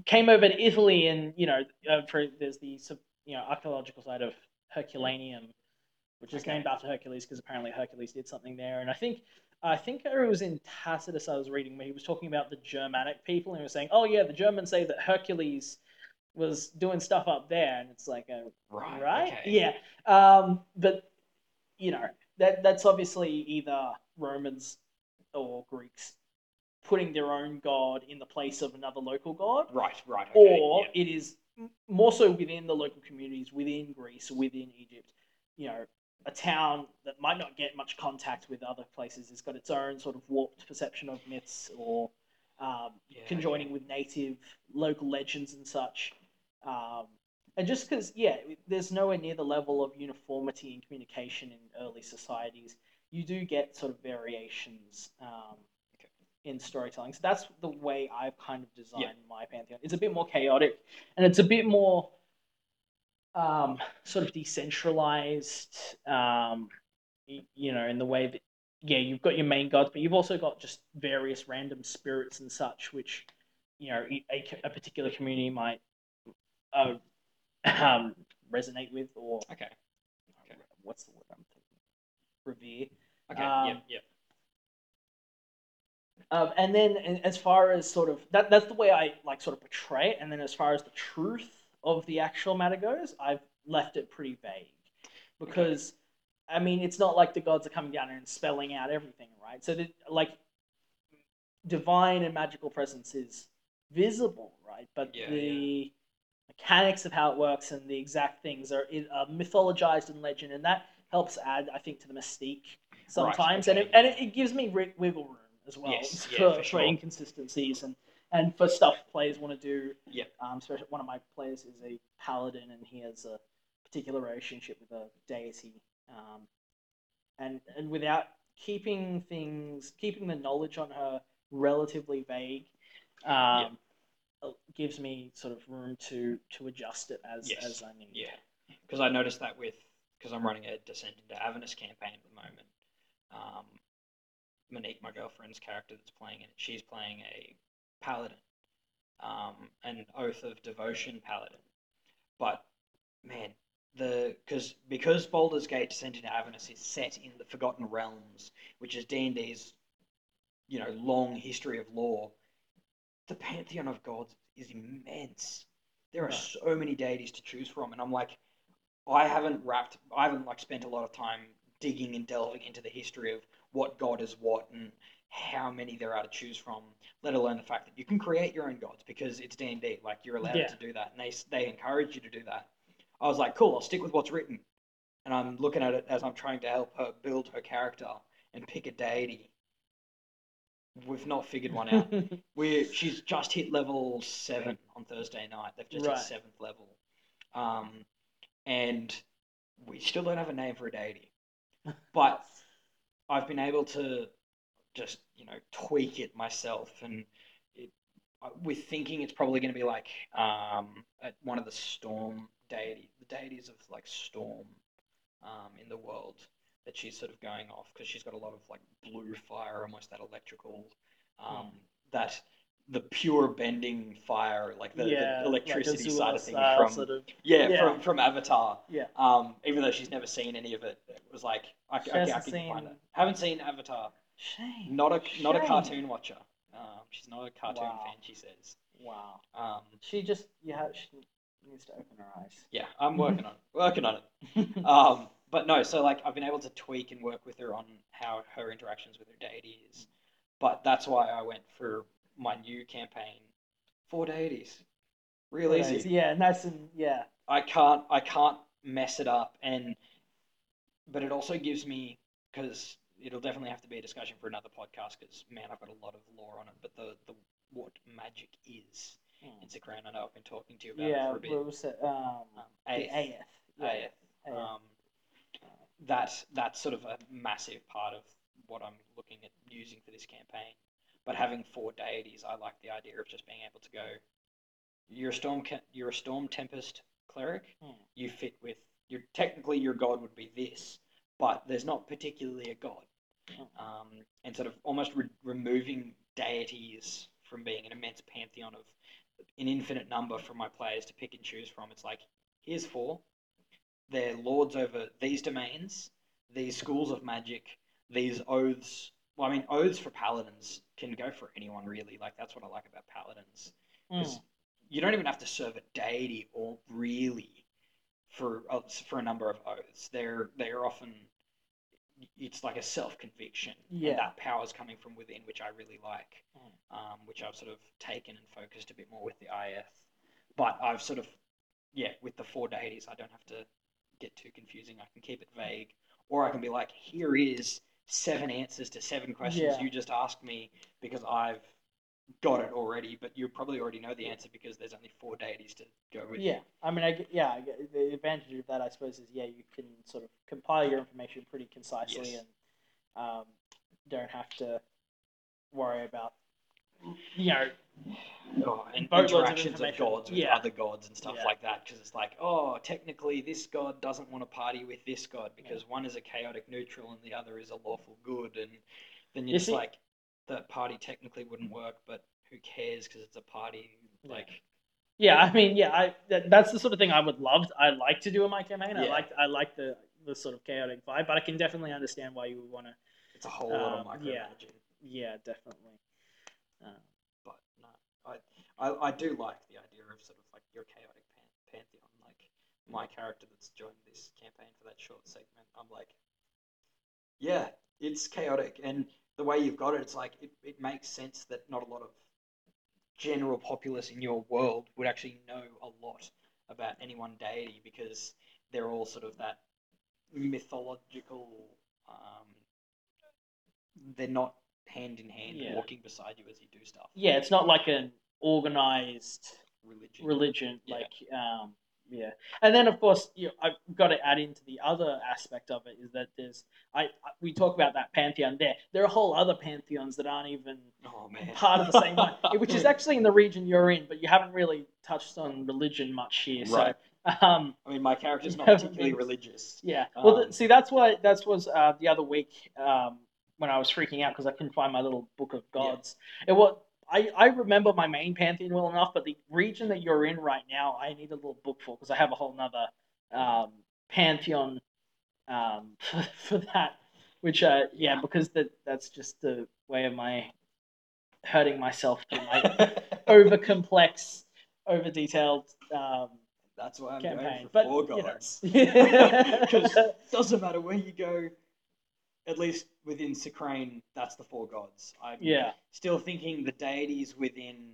came over to Italy, and you know, uh, for, there's the you know archaeological site of Herculaneum, which is Okay. named after Hercules because apparently Hercules did something there. And I think I think it was in Tacitus I was reading where he was talking about the Germanic people, and he was saying, oh yeah, the Germans say that Hercules was doing stuff up there, and it's like, uh, Right. right? Okay. Yeah. Um, but you know that that's obviously either Romans or Greeks putting their own god in the place of another local god, Right. Right. Okay. or yeah. it is more so within the local communities, within Greece, within Egypt. You know, a town that might not get much contact with other places—it's got its own sort of warped perception of myths or um, Yeah, conjoining with native local legends and such. Um, and just because, yeah, there's nowhere near the level of uniformity in communication in early societies, you do get sort of variations um, Okay. in storytelling. So that's the way I've kind of designed Yeah. my pantheon. It's a bit more chaotic, and it's a bit more um, sort of decentralized. Um, you know, in the way that yeah, you've got your main gods, but you've also got just various random spirits and such, which you know a, a particular community might uh, um, resonate with, or Okay. Okay. what's the word I'm thinking? Revere. Okay. Um, yeah. Yeah. Um, and then as far as sort of that, that's the way I like sort of portray it. And then as far as the truth of the actual matter goes, I've left it pretty vague. Because I mean it's not like the gods are coming down and spelling out everything, right? So that like divine and magical presence is visible, right? But Yeah, the mechanics of how it works and the exact things are, are mythologized in legend, and that helps add, I think, to the mystique sometimes, and okay, it, and it, it gives me wiggle room as well Yes, for, yeah, for for, inconsistencies and and for stuff players want to do. Yep. Um, especially one of my players is a paladin, and he has a particular relationship with a deity, um, and and without keeping things, keeping the knowledge on her relatively vague, um, uh, gives me sort of room to to adjust it as Yes, as I need. Yeah, because I noticed that with because I'm running a Descent into Avernus campaign at the moment. Um, Monique, my girlfriend's character that's playing it, she's playing a paladin, um, an Oath of Devotion paladin. But man, the because because Baldur's Gate Descent into Avernus is set in the Forgotten Realms, which is D and D's, you know, long history of lore. The pantheon of gods is immense. There are so many deities to choose from, and I'm like, I haven't wrapped, I haven't like spent a lot of time digging and delving into the history of what god is what and how many there are to choose from. Let alone the fact that you can create your own gods because it's D and D. Like you're allowed Yeah. to do that, and they they encourage you to do that. I was like, cool, I'll stick with what's written, and I'm looking at it as I'm trying to help her build her character and pick a deity. We've not figured one out. We're she's just hit level seven on Thursday night. They've just Right. hit seventh level, um, and we still don't have a name for a deity. But I've been able to just you know tweak it myself, and it, uh, with thinking it's probably going to be like um, at one of the storm deity, the deities of like storm um, in the world that she's sort of going off because she's got a lot of like blue fire, almost that electrical, um, that the pure bending fire, like the, yeah, the electricity side of things from sort of, yeah, yeah. from from Avatar. Yeah. Um, even though she's never seen any of it, it was like I, She I, can seen- find it. Haven't seen Avatar. shame. Not a not a cartoon watcher. Um, she's not a cartoon Wow. fan. She says. Wow. Um, She just yeah, she needs to open her eyes. yeah, I'm working on it. Working on it. Um, but no, so like I've been able to tweak and work with her on how her interactions with her deity is. But that's why I went for my new campaign, four deities. Real easy. Yeah, nice and yeah. I can't I can't mess it up and but it also gives me because it'll definitely have to be a discussion for another podcast because man I've got a lot of lore on it but the the what magic is Hmm. in Sicrane I know I've been talking to you about Yeah, it for a bit what was it? Um, um, the. Aeth. Yeah. Aeth. Aeth. Um, that that's sort of a massive part of what I'm looking at using for this campaign. But having four deities, I like the idea of just being able to go. You're a storm. You're a storm tempest cleric. Hmm. You fit with. Your technically your god would be this, but there's not particularly a god. Hmm. Um, and sort of almost re- removing deities from being an immense pantheon of an infinite number for my players to pick and choose from. It's like here's four. They're lords over these domains, these schools of magic, these oaths. Well, I mean, oaths for paladins can go for anyone really. Like that's what I like about paladins. Mm. You don't even have to serve a deity or really for a, for a number of oaths. They're they're often it's like a self conviction. Yeah. And that power's coming from within, which I really like. Mm. Um, which I've sort of taken and focused a bit more with the IF. But I've sort of yeah, with the four deities, I don't have to get too confusing. I can keep it vague, or I can be like, here is seven answers to seven questions Yeah. you just asked me because I've got it already, but you probably already know the answer because there's only four deities to go with. Yeah, I mean, I yeah, the advantage of that, I suppose, is yeah, you can sort of compile your information pretty concisely Yes. and um, don't have to worry about, you know, Oh, and Boatloads of interactions of, information. gods with Yeah. other gods and stuff Yeah. like that because it's like, oh, technically this god doesn't want to party with this god because one is a chaotic neutral and the other is a lawful good, and then You you're just see- like, that party technically wouldn't work, but who cares because it's a party. Yeah. Like, yeah, I mean, yeah, I that, that's the sort of thing I would love, I like to do in my campaign. I Yeah. like, I like the the sort of chaotic vibe, but I can definitely understand why you would want to. it's a whole lot of Um, micromanaging. yeah. Yeah, definitely. But no, I, I I do like the idea of sort of like your chaotic pan- pantheon. Like my character that's joined this campaign for that short segment, I'm like, yeah, it's chaotic, and the way you've got it, it's like it, it makes sense that not a lot of general populace in your world would actually know a lot about any one deity because they're all sort of that mythological. Um, they're not hand in hand Yeah. walking beside you as you do stuff yeah, it's not like an organized religion. religion Yeah. like um yeah and then of course you know, i've got to add into the other aspect of it is that there's I, I we talk about that pantheon there there are whole other pantheons that aren't even Oh man, part of the same one which is actually in the region you're in but you haven't really touched on religion much here Right. so um I mean, my character's not particularly been- religious. yeah well Um, th- see that's why that was uh, the other week um when i was freaking out because i couldn't find my little book of Yeah. gods it was I, I remember my main pantheon well enough, but the region that you're in right now, I need a little book for because I have a whole nother um, pantheon um, for, for that. Which, uh, yeah, because that that's just the way of my hurting myself through my over complex, over detailed um, That's why I'm campaign. going for But four you know. gods. Yeah. Because doesn't matter where you go. At least within Sicrane, that's the four gods. I'm yeah, still thinking the deities within.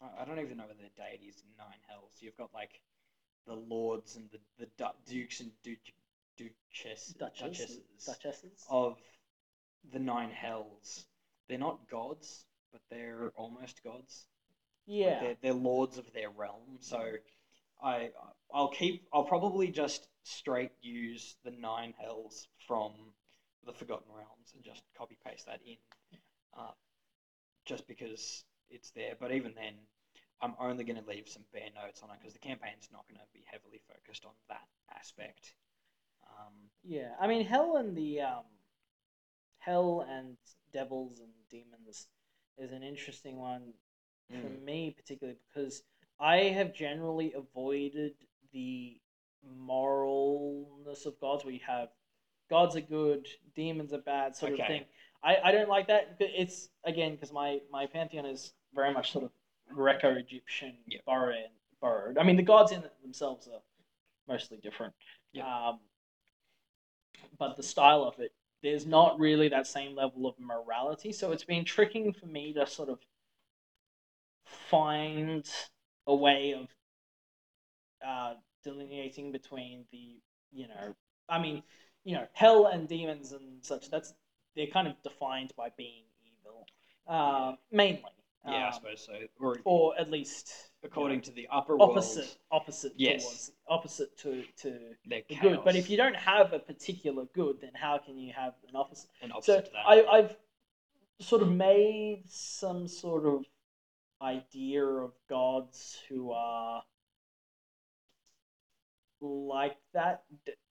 I- don't even know whether they're deities in Nine Hells. You've got like the lords and the, the du- dukes and du- duchess, Duchess, duchesses duchesses. of the Nine Hells. They're not gods, but they're almost gods. Like, yeah, they're, they're lords of their realm. So I I'll keep I'll probably just straight use the nine hells from the Forgotten Realms and just copy paste that in, uh, just because it's there. But even then, I'm only going to leave some bare notes on it because the campaign's not going to be heavily focused on that aspect. Um, Yeah, I mean, hell and the um, hell and devils and demons is an interesting one for Mm. me, particularly because I have generally avoided the moralness of gods, where you have gods are good, demons are bad, sort of thing. I, I don't like that. It's again because my my pantheon is very much sort of Greco-Egyptian Yep. borrowed. borrowed. I mean, the gods in themselves are mostly different. Yep. Um, but the style of it, there's not really that same level of morality. So it's been tricking for me to sort of find a way of uh, delineating between the, you know, I mean, you know, hell and demons and such. That's they're kind of defined by being evil, uh, mainly. Yeah, I Um, suppose so. Or or at least according to the upper opposite, world, opposite Yes. towards opposite to to the chaos. good. But if you don't have a particular good, then how can you have an opposite? an So opposite to that, I, I've sort of made some sort of idea of gods who are like that,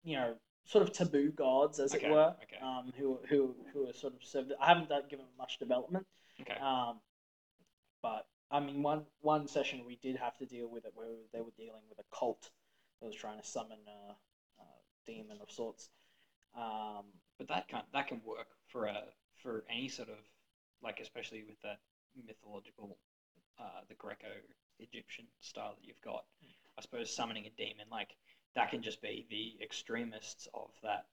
you know, sort of taboo gods, as Okay, it were, okay. um, who who who are sort of served. I haven't done, given much development, okay. um, but I mean, one one session we did have to deal with it where they were dealing with a cult that was trying to summon a, a demon of sorts. Um, but that can that can work for a for any sort of like especially with that mythological uh, the Greco-Egyptian style that you've got. I suppose summoning a demon like that can just be the extremists of that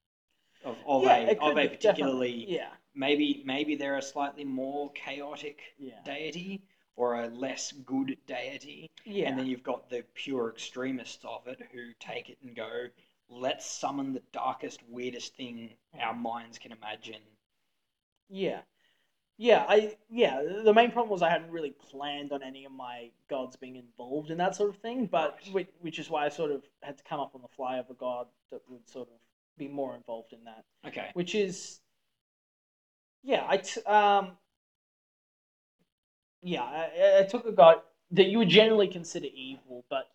of, of yeah, a of a particularly yeah, maybe maybe they're a slightly more chaotic yeah, deity or a less good deity. Yeah. and then you've got the pure extremists of it who take it and go let's summon the darkest weirdest thing our minds can imagine. Yeah, yeah, I yeah. The main problem was I hadn't really planned on any of my gods being involved in that sort of thing, but which, which is why I sort of had to come up on the fly of a god that would sort of be more involved in that. okay Which is, yeah, I t- um, yeah, I, I took a god that you would generally consider evil, but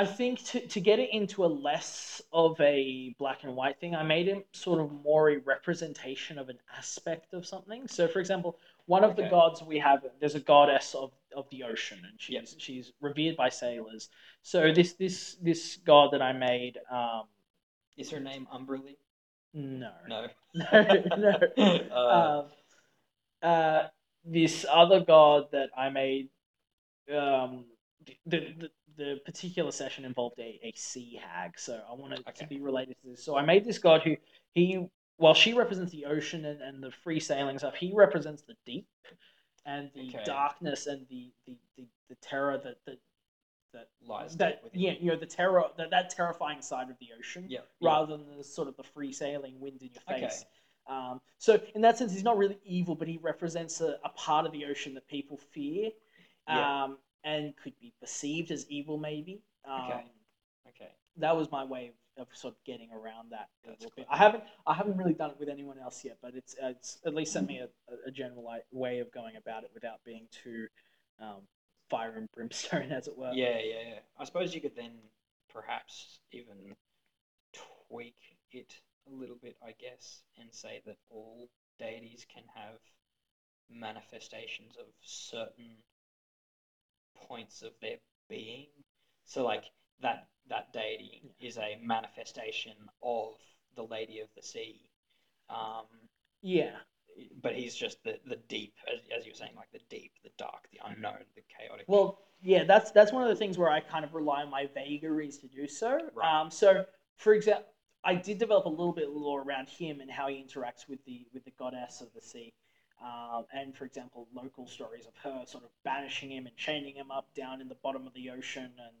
I think to, to get it into a less of a black and white thing, I made him sort of more a representation of an aspect of something. So, for example, one of the gods we have, there's a goddess of, of the ocean, and she's Yep. she's revered by sailors. So this this this god that I made, um, is her name umberly no, no no, no. uh, um, uh, this other god that I made, um, the, the the particular session involved a, a sea hag, so I wanted Okay. to be related to this. So I made this god who he, while she represents the ocean and, and the free sailing stuff, he represents the deep and the Okay. darkness and the, the, the, the terror that that that lies that within yeah you know the terror that that terrifying side of the ocean yeah rather than the sort of the free sailing wind in your Okay. face. Um, so in that sense, he's not really evil, but he represents a, a part of the ocean that people fear, um. And could be perceived as evil, maybe. Um, Okay. okay That was my way of, of sort of getting around that I haven't I haven't really done it with anyone else yet, but it's it's at least sent me a, a- a general way of going about it without being too um, fire and brimstone, as it were. yeah yeah yeah i suppose you could then perhaps even tweak it a little bit i guess and say that all deities can have manifestations of certain points of their being so like that that deity is a manifestation of the lady of the sea um, Yeah. but he's just the the deep as, as you were saying like the deep the dark the unknown the chaotic Well, yeah, that's that's one of the things where I kind of rely on my vagaries to do so. Right. Um, so, for example, I did develop a little bit of lore around him and how he interacts with the with the goddess of the sea. Um, and for example, local stories of her sort of banishing him and chaining him up down in the bottom of the ocean, and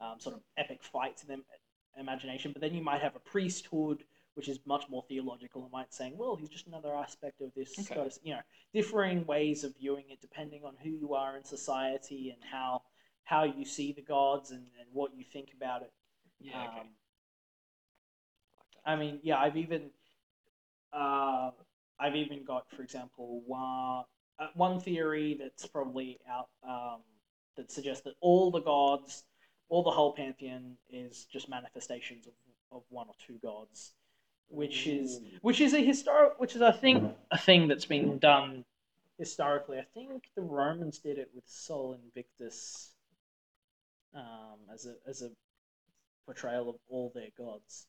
um, sort of epic fights in the imagination. But then you might have a priesthood, which is much more theological, and might saying, well, he's just another aspect of this Okay. You know, differing ways of viewing it depending on who you are in society and how how you see the gods and, and what you think about it. yeah okay Um, like. I mean, yeah, I've even uh, I've even got, for example, one uh, one theory that's probably out um, that suggests that all the gods, all the whole pantheon is just manifestations of, of one or two gods, which is which is a historic, which is I think a thing that's been done historically. I think the Romans did it with Sol Invictus um, as a as a portrayal of all their gods.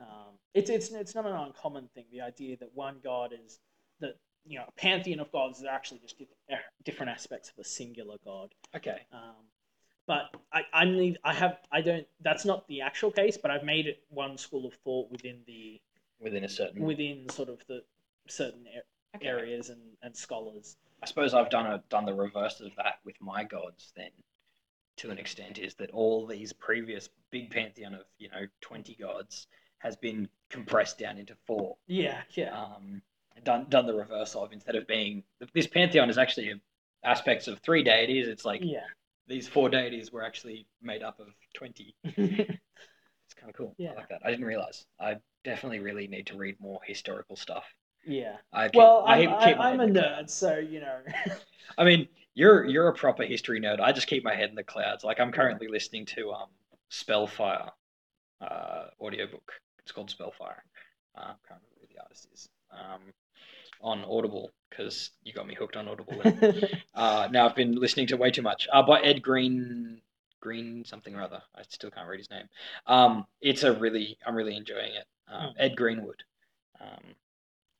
Um, it's it's it's not an uncommon thing. The idea that one god is that you know a pantheon of gods is actually just er, different aspects of a singular god. Okay. Um, but I, I need I have I don't that's not the actual case, but I've made it one school of thought within the Within a certain within sort of the certain Okay. areas and, and scholars. I suppose I've done a done the reverse of that with my gods then to an extent is that all these previous big pantheon of, you know, twenty gods has been compressed down into four. Yeah, yeah, Um done done the reverse of instead of being this pantheon is actually aspects of three deities, it's like yeah. these four deities were actually made up of twenty. It's kind of cool. Yeah. I like that. I didn't realize. I definitely really need to read more historical stuff. yeah. I keep, Well, I I'm, keep I, I'm a head in the nerd, clouds. so you know. I mean, you're you're a proper history nerd. I just keep my head in the clouds. Like I'm currently listening to um Spellfire uh audiobook. It's called Spellfire. Uh, I can't remember who the artist is. Um, on Audible because you got me hooked on Audible. uh, now I've been listening to way too much. Uh, by Ed Green, Green something or other. I still can't read his name. Um, it's a really, I'm really enjoying it. Um, Hmm. Ed Greenwood. Um,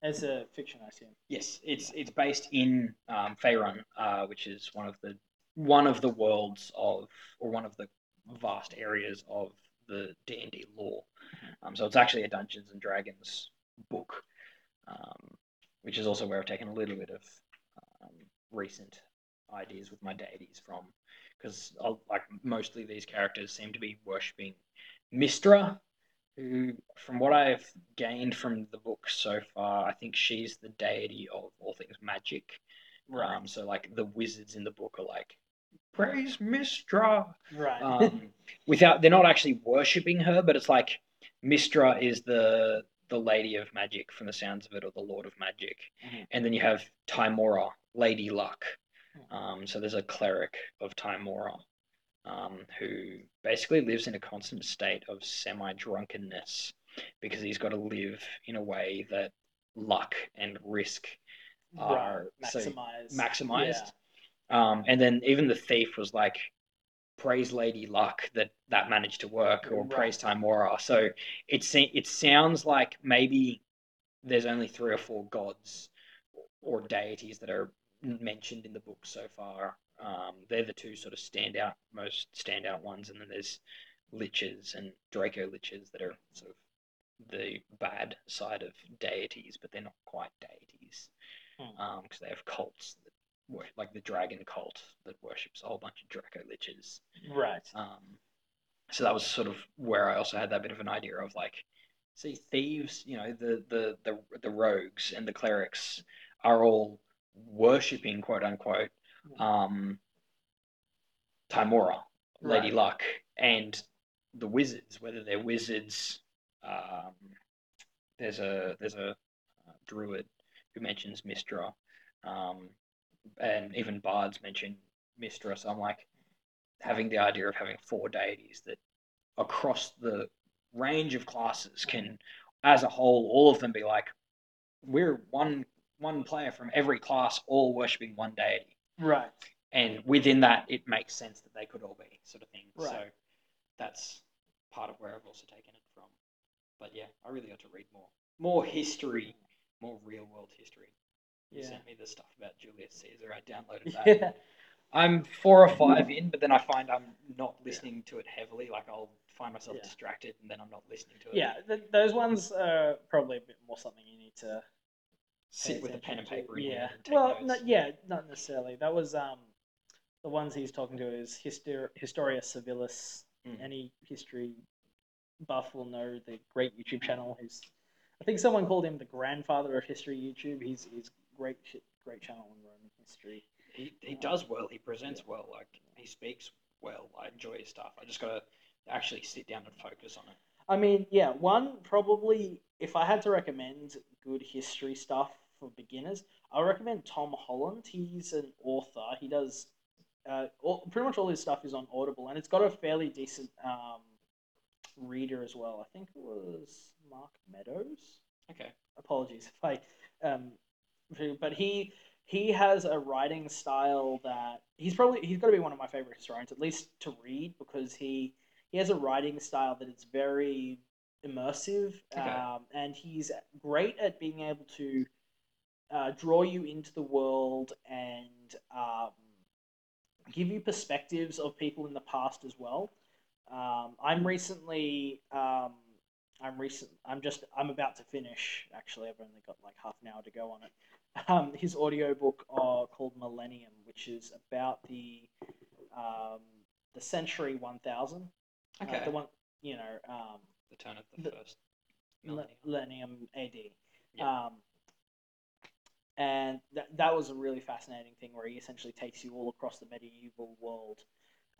As a fiction, I assume. yes, it's it's based in um, Faerun, uh, which is one of the one of the worlds of, or one of the vast areas of the D and D lore. Um, so it's actually a Dungeons and Dragons book, um, which is also where I've taken a little bit of um, recent ideas with my deities from, because like mostly these characters seem to be worshipping Mystra, who, from what I've gained from the book so far, I think she's the deity of all things magic. Um, so like the wizards in the book are like, praise Mystra. right. Um, without they're not actually worshipping her, but it's like Mystra is the the lady of magic from the sounds of it, or the lord of magic, Mhm. and then you have Tymora, Lady Luck. Um, so there's a cleric of Tymora um, who basically lives in a constant state of semi drunkenness because he's got to live in a way that luck and risk are right. so Maximized. maximized. Um, and then even the thief was like, praise Lady Luck that that managed to work, or Right. praise Tymora. So it se- it sounds like maybe there's only three or four gods or deities that are mentioned in the book so far. Um, they're the two sort of standout, most standout ones, and then there's liches and Draco liches that are sort of the bad side of deities, but they're not quite deities Hmm. because they have cults like the dragon cult that worships a whole bunch of Draco liches. Right. Um, so that was sort of where I also had that bit of an idea of like, see, thieves, you know, the the the, the rogues and the clerics are all worshipping quote unquote um, Tymora, Lady Right. Luck, and the wizards, whether they're wizards. Um, there's a there's a uh, druid who mentions Mystra, um, and even bards mention Mystra. So I'm like having the idea of having four deities that across the range of classes can, mm. as a whole, all of them be like, we're one one player from every class, all worshiping one deity. Right. and within that it makes sense that they could all be sort of thing. So that's part of where i've also taken it from. But yeah i really ought to read more. More history. More real world history you Yeah. sent me the stuff about julius caesar i downloaded that Yeah. i'm four or five in but then i find i'm not listening to it heavily like i'll find myself Yeah. distracted and then i'm not listening to it Yeah. Th- those ones are probably a bit more something you need to sit pay with a pen and to. paper in Yeah. hand and take Well, notes. yeah, not necessarily. That was um, the ones he's talking to is Histor- Historia Civilis. Mm. Any history buff will know the great YouTube channel. Who's, I think someone called him the grandfather of history YouTube. He's he's great shit- great channel on Roman history. he, he does well. He presents well. Like he speaks well. I enjoy his stuff. I just gotta actually sit down and focus on it. I mean, yeah, one probably if I had to recommend good history stuff for beginners, I would recommend Tom Holland. He's an author. He does uh, all, pretty much all his stuff is on Audible, and it's got a fairly decent um, reader as well. I think it was Mark Meadows. Okay. Apologies if I, um, but he he has a writing style that he's probably he's got to be one of my favorite historians, at least to read, because he he has a writing style that is very immersive, Okay. um, and he's great at being able to uh, draw you into the world and um, give you perspectives of people in the past as well. Um, I'm recently, um, I'm recent, I'm just, I'm about to finish. Actually, I've only got like half an hour to go on it. Um, his audiobook uh, called Millennium, which is about the um, the century 1000. Okay. Uh, the one, you know, um, the turn of the, the- first millennium, millennium. AD. Yeah. Um, and that, that was a really fascinating thing where he essentially takes you all across the medieval world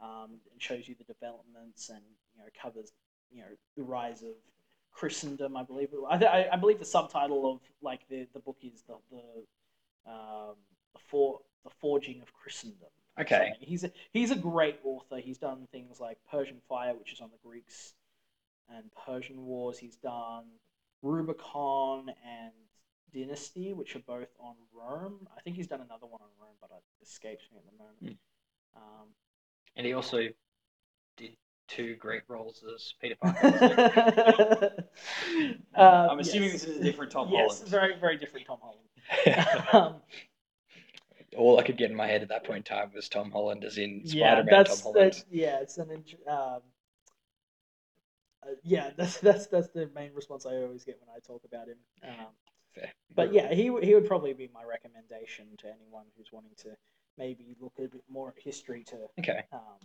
um, and shows you the developments and you know covers you know the rise of Christendom. I believe I, I, I believe the subtitle of like the, the book is the the um, the for the forging of Christendom. Okay. He's a, he's a great author. He's done things like Persian Fire, which is on the Greeks and Persian Wars. He's done Rubicon and Dynasty, which are both on Rome. I think he's done another one on Rome, but it escapes me at the moment. Um, And he also two great roles as Peter Parker. uh, I'm assuming yes. this is a different Tom Holland. yes, Holland. very very different Tom Holland. um, All I could get in my head at that point in time was Tom Holland, as in yeah, Spider-Man that's Tom Holland. that, yeah, it's an int- um, uh, yeah, that's that's that's the main response I always get when I talk about him. Um, Fair. but yeah, he he would probably be my recommendation to anyone who's wanting to maybe look a bit more at history to Okay. um,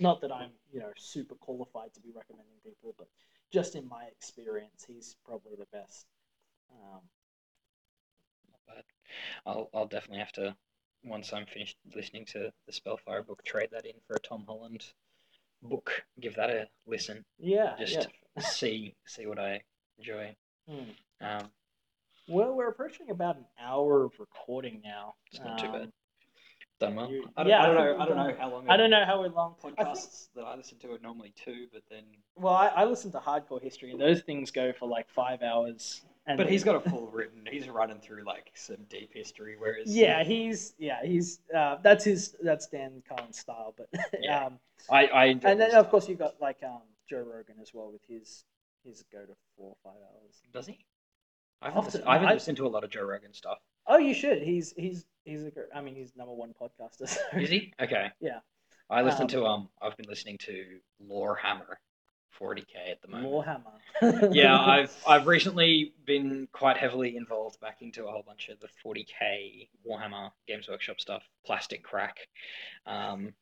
not that I'm you know super qualified to be recommending people, but just in my experience, he's probably the best. Um, Not bad. I'll I'll definitely have to once I'm finished listening to the Spellfire book, trade that in for a Tom Holland book. Give that a listen. yeah, Just see see what I enjoy. yeah. Hmm. Um, Well, we're approaching about an hour of recording now. It's not too bad. Done well. you- I don't, yeah, I don't know. I don't know how long. I don't know how long. I think, Podcasts that I listen to are normally two, but then. well, I, I listen to hardcore history, and those things go for like five hours. And But he's got a full written. He's running through like some deep history, whereas yeah, he's yeah, he's uh, that's his that's Dan Carlin's style. But Yeah. um, I I and then of stuff. course you've got like um Joe Rogan as well with his his go to four or five hours. does he? I haven't, Often- listened, I haven't I- listened to a lot of Joe Rogan stuff. Oh, you should. He's he's he's a gr- I mean he's number one podcaster. So. Is he? Okay. Yeah. I listen Um, to um. I've been listening to Lorehammer, 40k at the moment. Warhammer. yeah, I've I've recently been quite heavily involved back into a whole bunch of the 40k Warhammer Games Workshop stuff, Plastic Crack, um,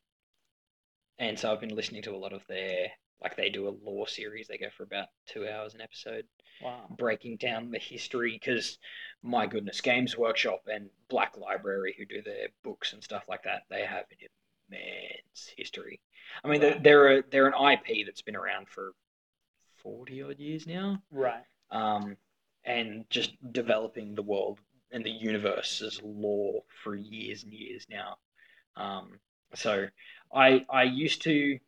and so I've been listening to a lot of their like they do a law series. They go for about two hours an episode, wow. breaking down the history. Because my goodness, Games Workshop and Black Library, who do their books and stuff like that, they have an immense history. I mean, they're they're, a, they're an IP that's been around for forty odd years now Right. um, and just developing the world and the universe as lore for years and years now. Um, so I I used to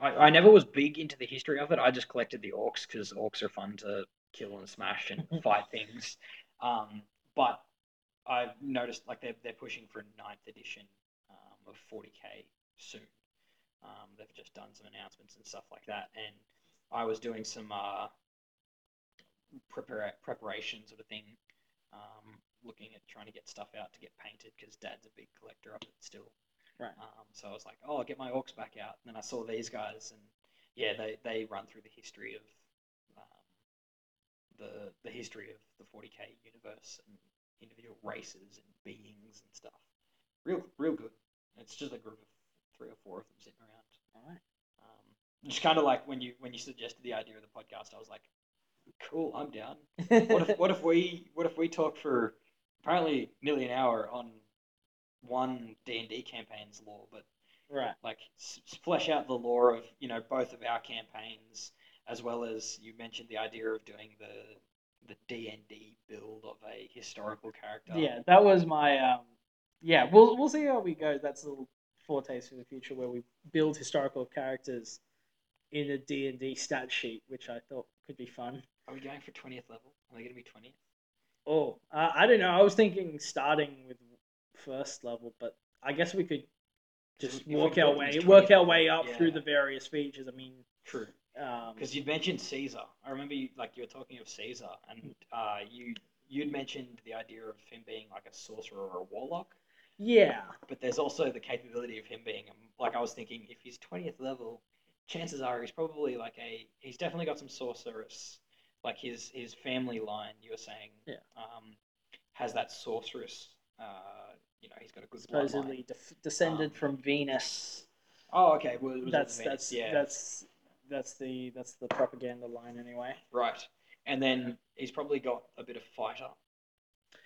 I, I never was big into the history of it. I just collected the orcs because orcs are fun to kill and smash and fight things. Um, but I've noticed like they're they're pushing for a ninth edition um, of 40k soon. Um, they've just done some announcements and stuff like that, and I was doing some uh, prepara- preparation sort of thing, um, looking at trying to get stuff out to get painted because Dad's a big collector of it still. Right. Um, so I was like, oh, I'll get my orcs back out, and then I saw these guys, and yeah, they, they run through the history of um, the the history of the 40k universe and individual races and beings and stuff. Real real good. It's just a group of three or four of them sitting around. All right. Um, just kind of like when you when you suggested the idea of the podcast, I was like, cool, I'm down. What if what if we what if we talk for apparently nearly an hour on one D and D campaign's lore, but right. like s- flesh out the lore of you know both of our campaigns, as well as you mentioned the idea of doing the the D and D build of a historical character. Yeah, that was my um. Yeah, we'll we'll see how we go. That's a little foretaste for the future where we build historical characters in a D and D stat sheet, which I thought could be fun. Are we going for twentieth level? Are they going to be twentieth? Oh, uh, I don't know. I was thinking starting with first level, but I guess we could just If work our way work our way up level, through the various features. I mean, True. um, Because you mentioned Caesar. I remember you like you were talking of Caesar, and uh, you you'd mentioned the idea of him being like a sorcerer or a warlock, Yeah. but there's also the capability of him being like I was thinking if he's twentieth level, chances are he's probably like a he's definitely got some sorceress like his his family line you were saying Yeah. um has that sorceress uh you know he's got a good Supposedly def- descended Um, from Venus. Oh, okay. Well, That's Venus, that's yeah, that's that's the that's the propaganda line anyway. right. And then he's probably got a bit of fighter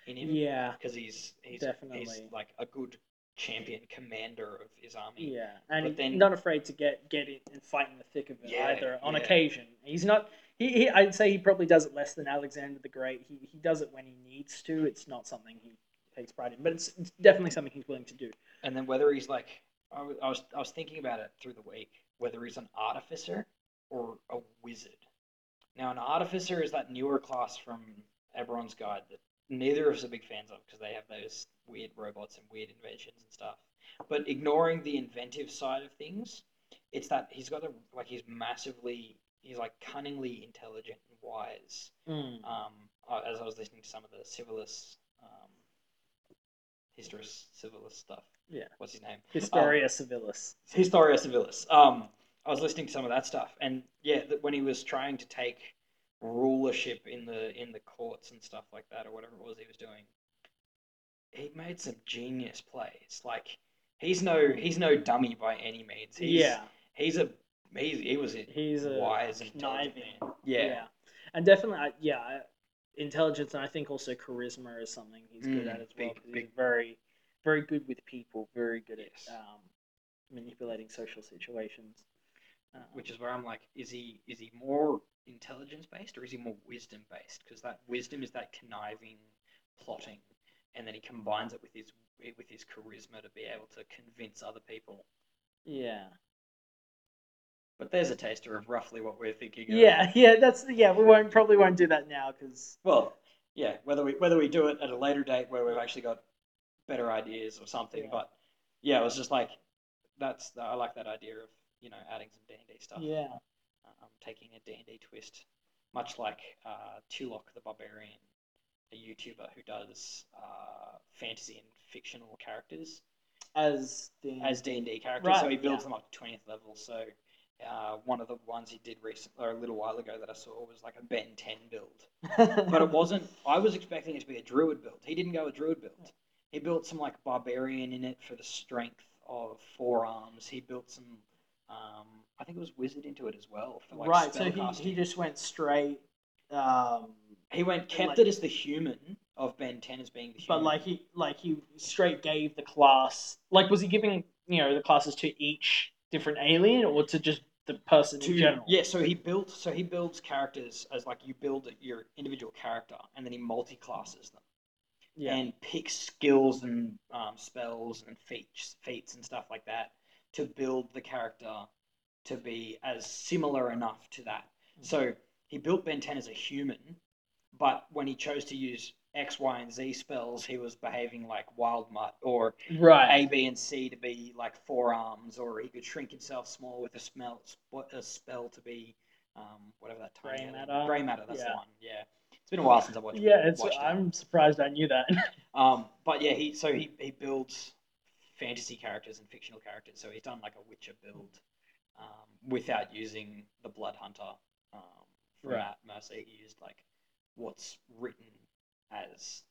in him Yeah. because he's he's he's Definitely. like a good champion commander of his army. Yeah, and But he's then- not afraid to get get it and fight in the thick of it Yeah, either. On yeah. occasion, he's not. He, he, I'd say he probably does it less than Alexander the Great. He, he does it when he needs to. It's not something he takes pride in, but it's, it's definitely something he's willing to do. And then whether he's like, I was, I was I was thinking about it through the week, whether he's an artificer or a wizard. Now, an artificer is that newer class from Eberron's Guide that neither of us are big fans of because they have those weird robots and weird inventions and stuff. But ignoring the inventive side of things, it's that he's got a like he's massively he's like cunningly intelligent and wise. Um, uh, as I was listening to some of the Civilis, um, Historia Civilis stuff. Yeah. What's his name? Historia Civilis. Historia Civilis. Um, I was listening to some of that stuff, and yeah, that when he was trying to take rulership in the in the courts and stuff like that, or whatever it was he was doing, he made some genius plays. Like he's no he's no dummy by any means. He's, yeah, he's a he's, he was a he's a wise and conniving. man. Yeah. and definitely, I, yeah, I- intelligence, and I think also charisma is something he's good Mm, at as well. big- he's very, very good with people. Very good Yes. at um, manipulating social situations. Um, which is where I'm like, is he is he more intelligence based or is he more wisdom based? Because that wisdom is that conniving, plotting, and then he combines it with his with his charisma to be able to convince other people. yeah, But there's a taster of roughly what we're thinking. Of. yeah, yeah. That's yeah. We won't probably won't do that now because Well, yeah. Whether we whether we do it at a later date where we've actually got better ideas or something, Yeah. but yeah, it was just like that's I like that idea of you know adding some D and D stuff. yeah, um, taking a D&D twist, much like uh, Tulok the Barbarian, a YouTuber who does uh, fantasy and fictional characters as the as D&D characters. Right, so he builds yeah. them up to 20th level. So uh, one of the ones he did recently, or a little while ago that I saw was like a Ben 10 build. But it wasn't, I was expecting it to be a druid build. He didn't go a druid build. He built some like barbarian in it for the strength of forearms. He built some, um, I think it was wizard into it as well for like right. So he, he just went straight. Um, He went kept Like- it as the human of Ben Ten as being the human. but like he like he straight gave the class like was he giving you know the classes to each different alien or to just the person to in general? yeah, so he built so he builds characters as like you build your individual character and then he multi classes them yeah, and picks skills and um, spells and feats feats and stuff like that to build the character to be as similar enough to that. Mm. So he built Ben 10 as a human, but when he chose to use X, Y, and Z spells, he was behaving like Wild Mutt or right. A, B, and C to be like forearms, or he could shrink himself small with a smell a spell to be um, whatever that Grey tiny matter? Grey matter. That's Yeah. the one. Yeah, it's been a while since I've watched. It. Yeah, it's, watched it. I'm surprised I knew that. Um, but yeah, he so he he builds fantasy characters and fictional characters. So he's done like a Witcher build um, without using the Blood Hunter um, from Right. Mercer. He used like what's written as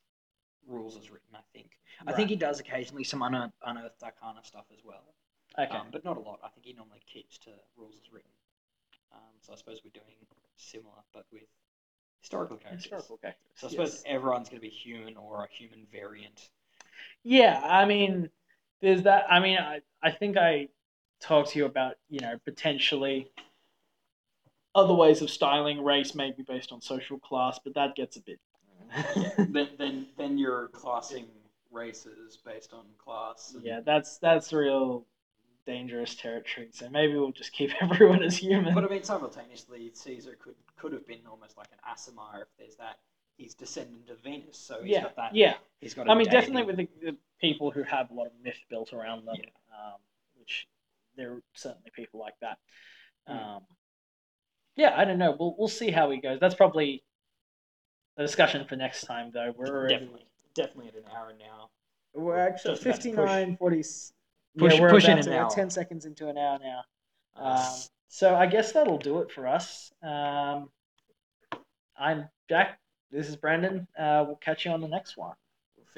rules as written. I think. I think he does occasionally some unearthed, unearthed arcana stuff as well, okay. um, but not a lot. I think he normally keeps to rules as written. Um, so I suppose we're doing similar, but with historical characters. Historical characters. So I suppose yes. everyone's going to be human or a human variant. Yeah, I mean, there's that. I mean, I, I think I talked to you about, you know, potentially other ways of styling race may be based on social class, but that gets a bit. then, then, then you're classing races based on class. and- yeah, that's that's real dangerous territory. So maybe we'll just keep everyone as human. But I mean, simultaneously, Caesar could could have been almost like an Aasimar if there's that. He's descendant of Venus, so he's yeah, got that. yeah. he's got. I mean, deity. definitely with the, the people who have a lot of myth built around them, Yeah. um, which there are certainly people like that. Mm. Um, yeah, I don't know. We'll we'll see how he goes. That's probably a discussion for next time, though. We're already, Definitely, definitely at an hour now. We're actually Just about to 59, 40. Push- yeah, we're pushing about an to, we're hour. 10 seconds into an hour now. Um, Um, so I guess that'll do it for us. Um, I'm Jack. This is Brandon. Uh, we'll catch you on the next one.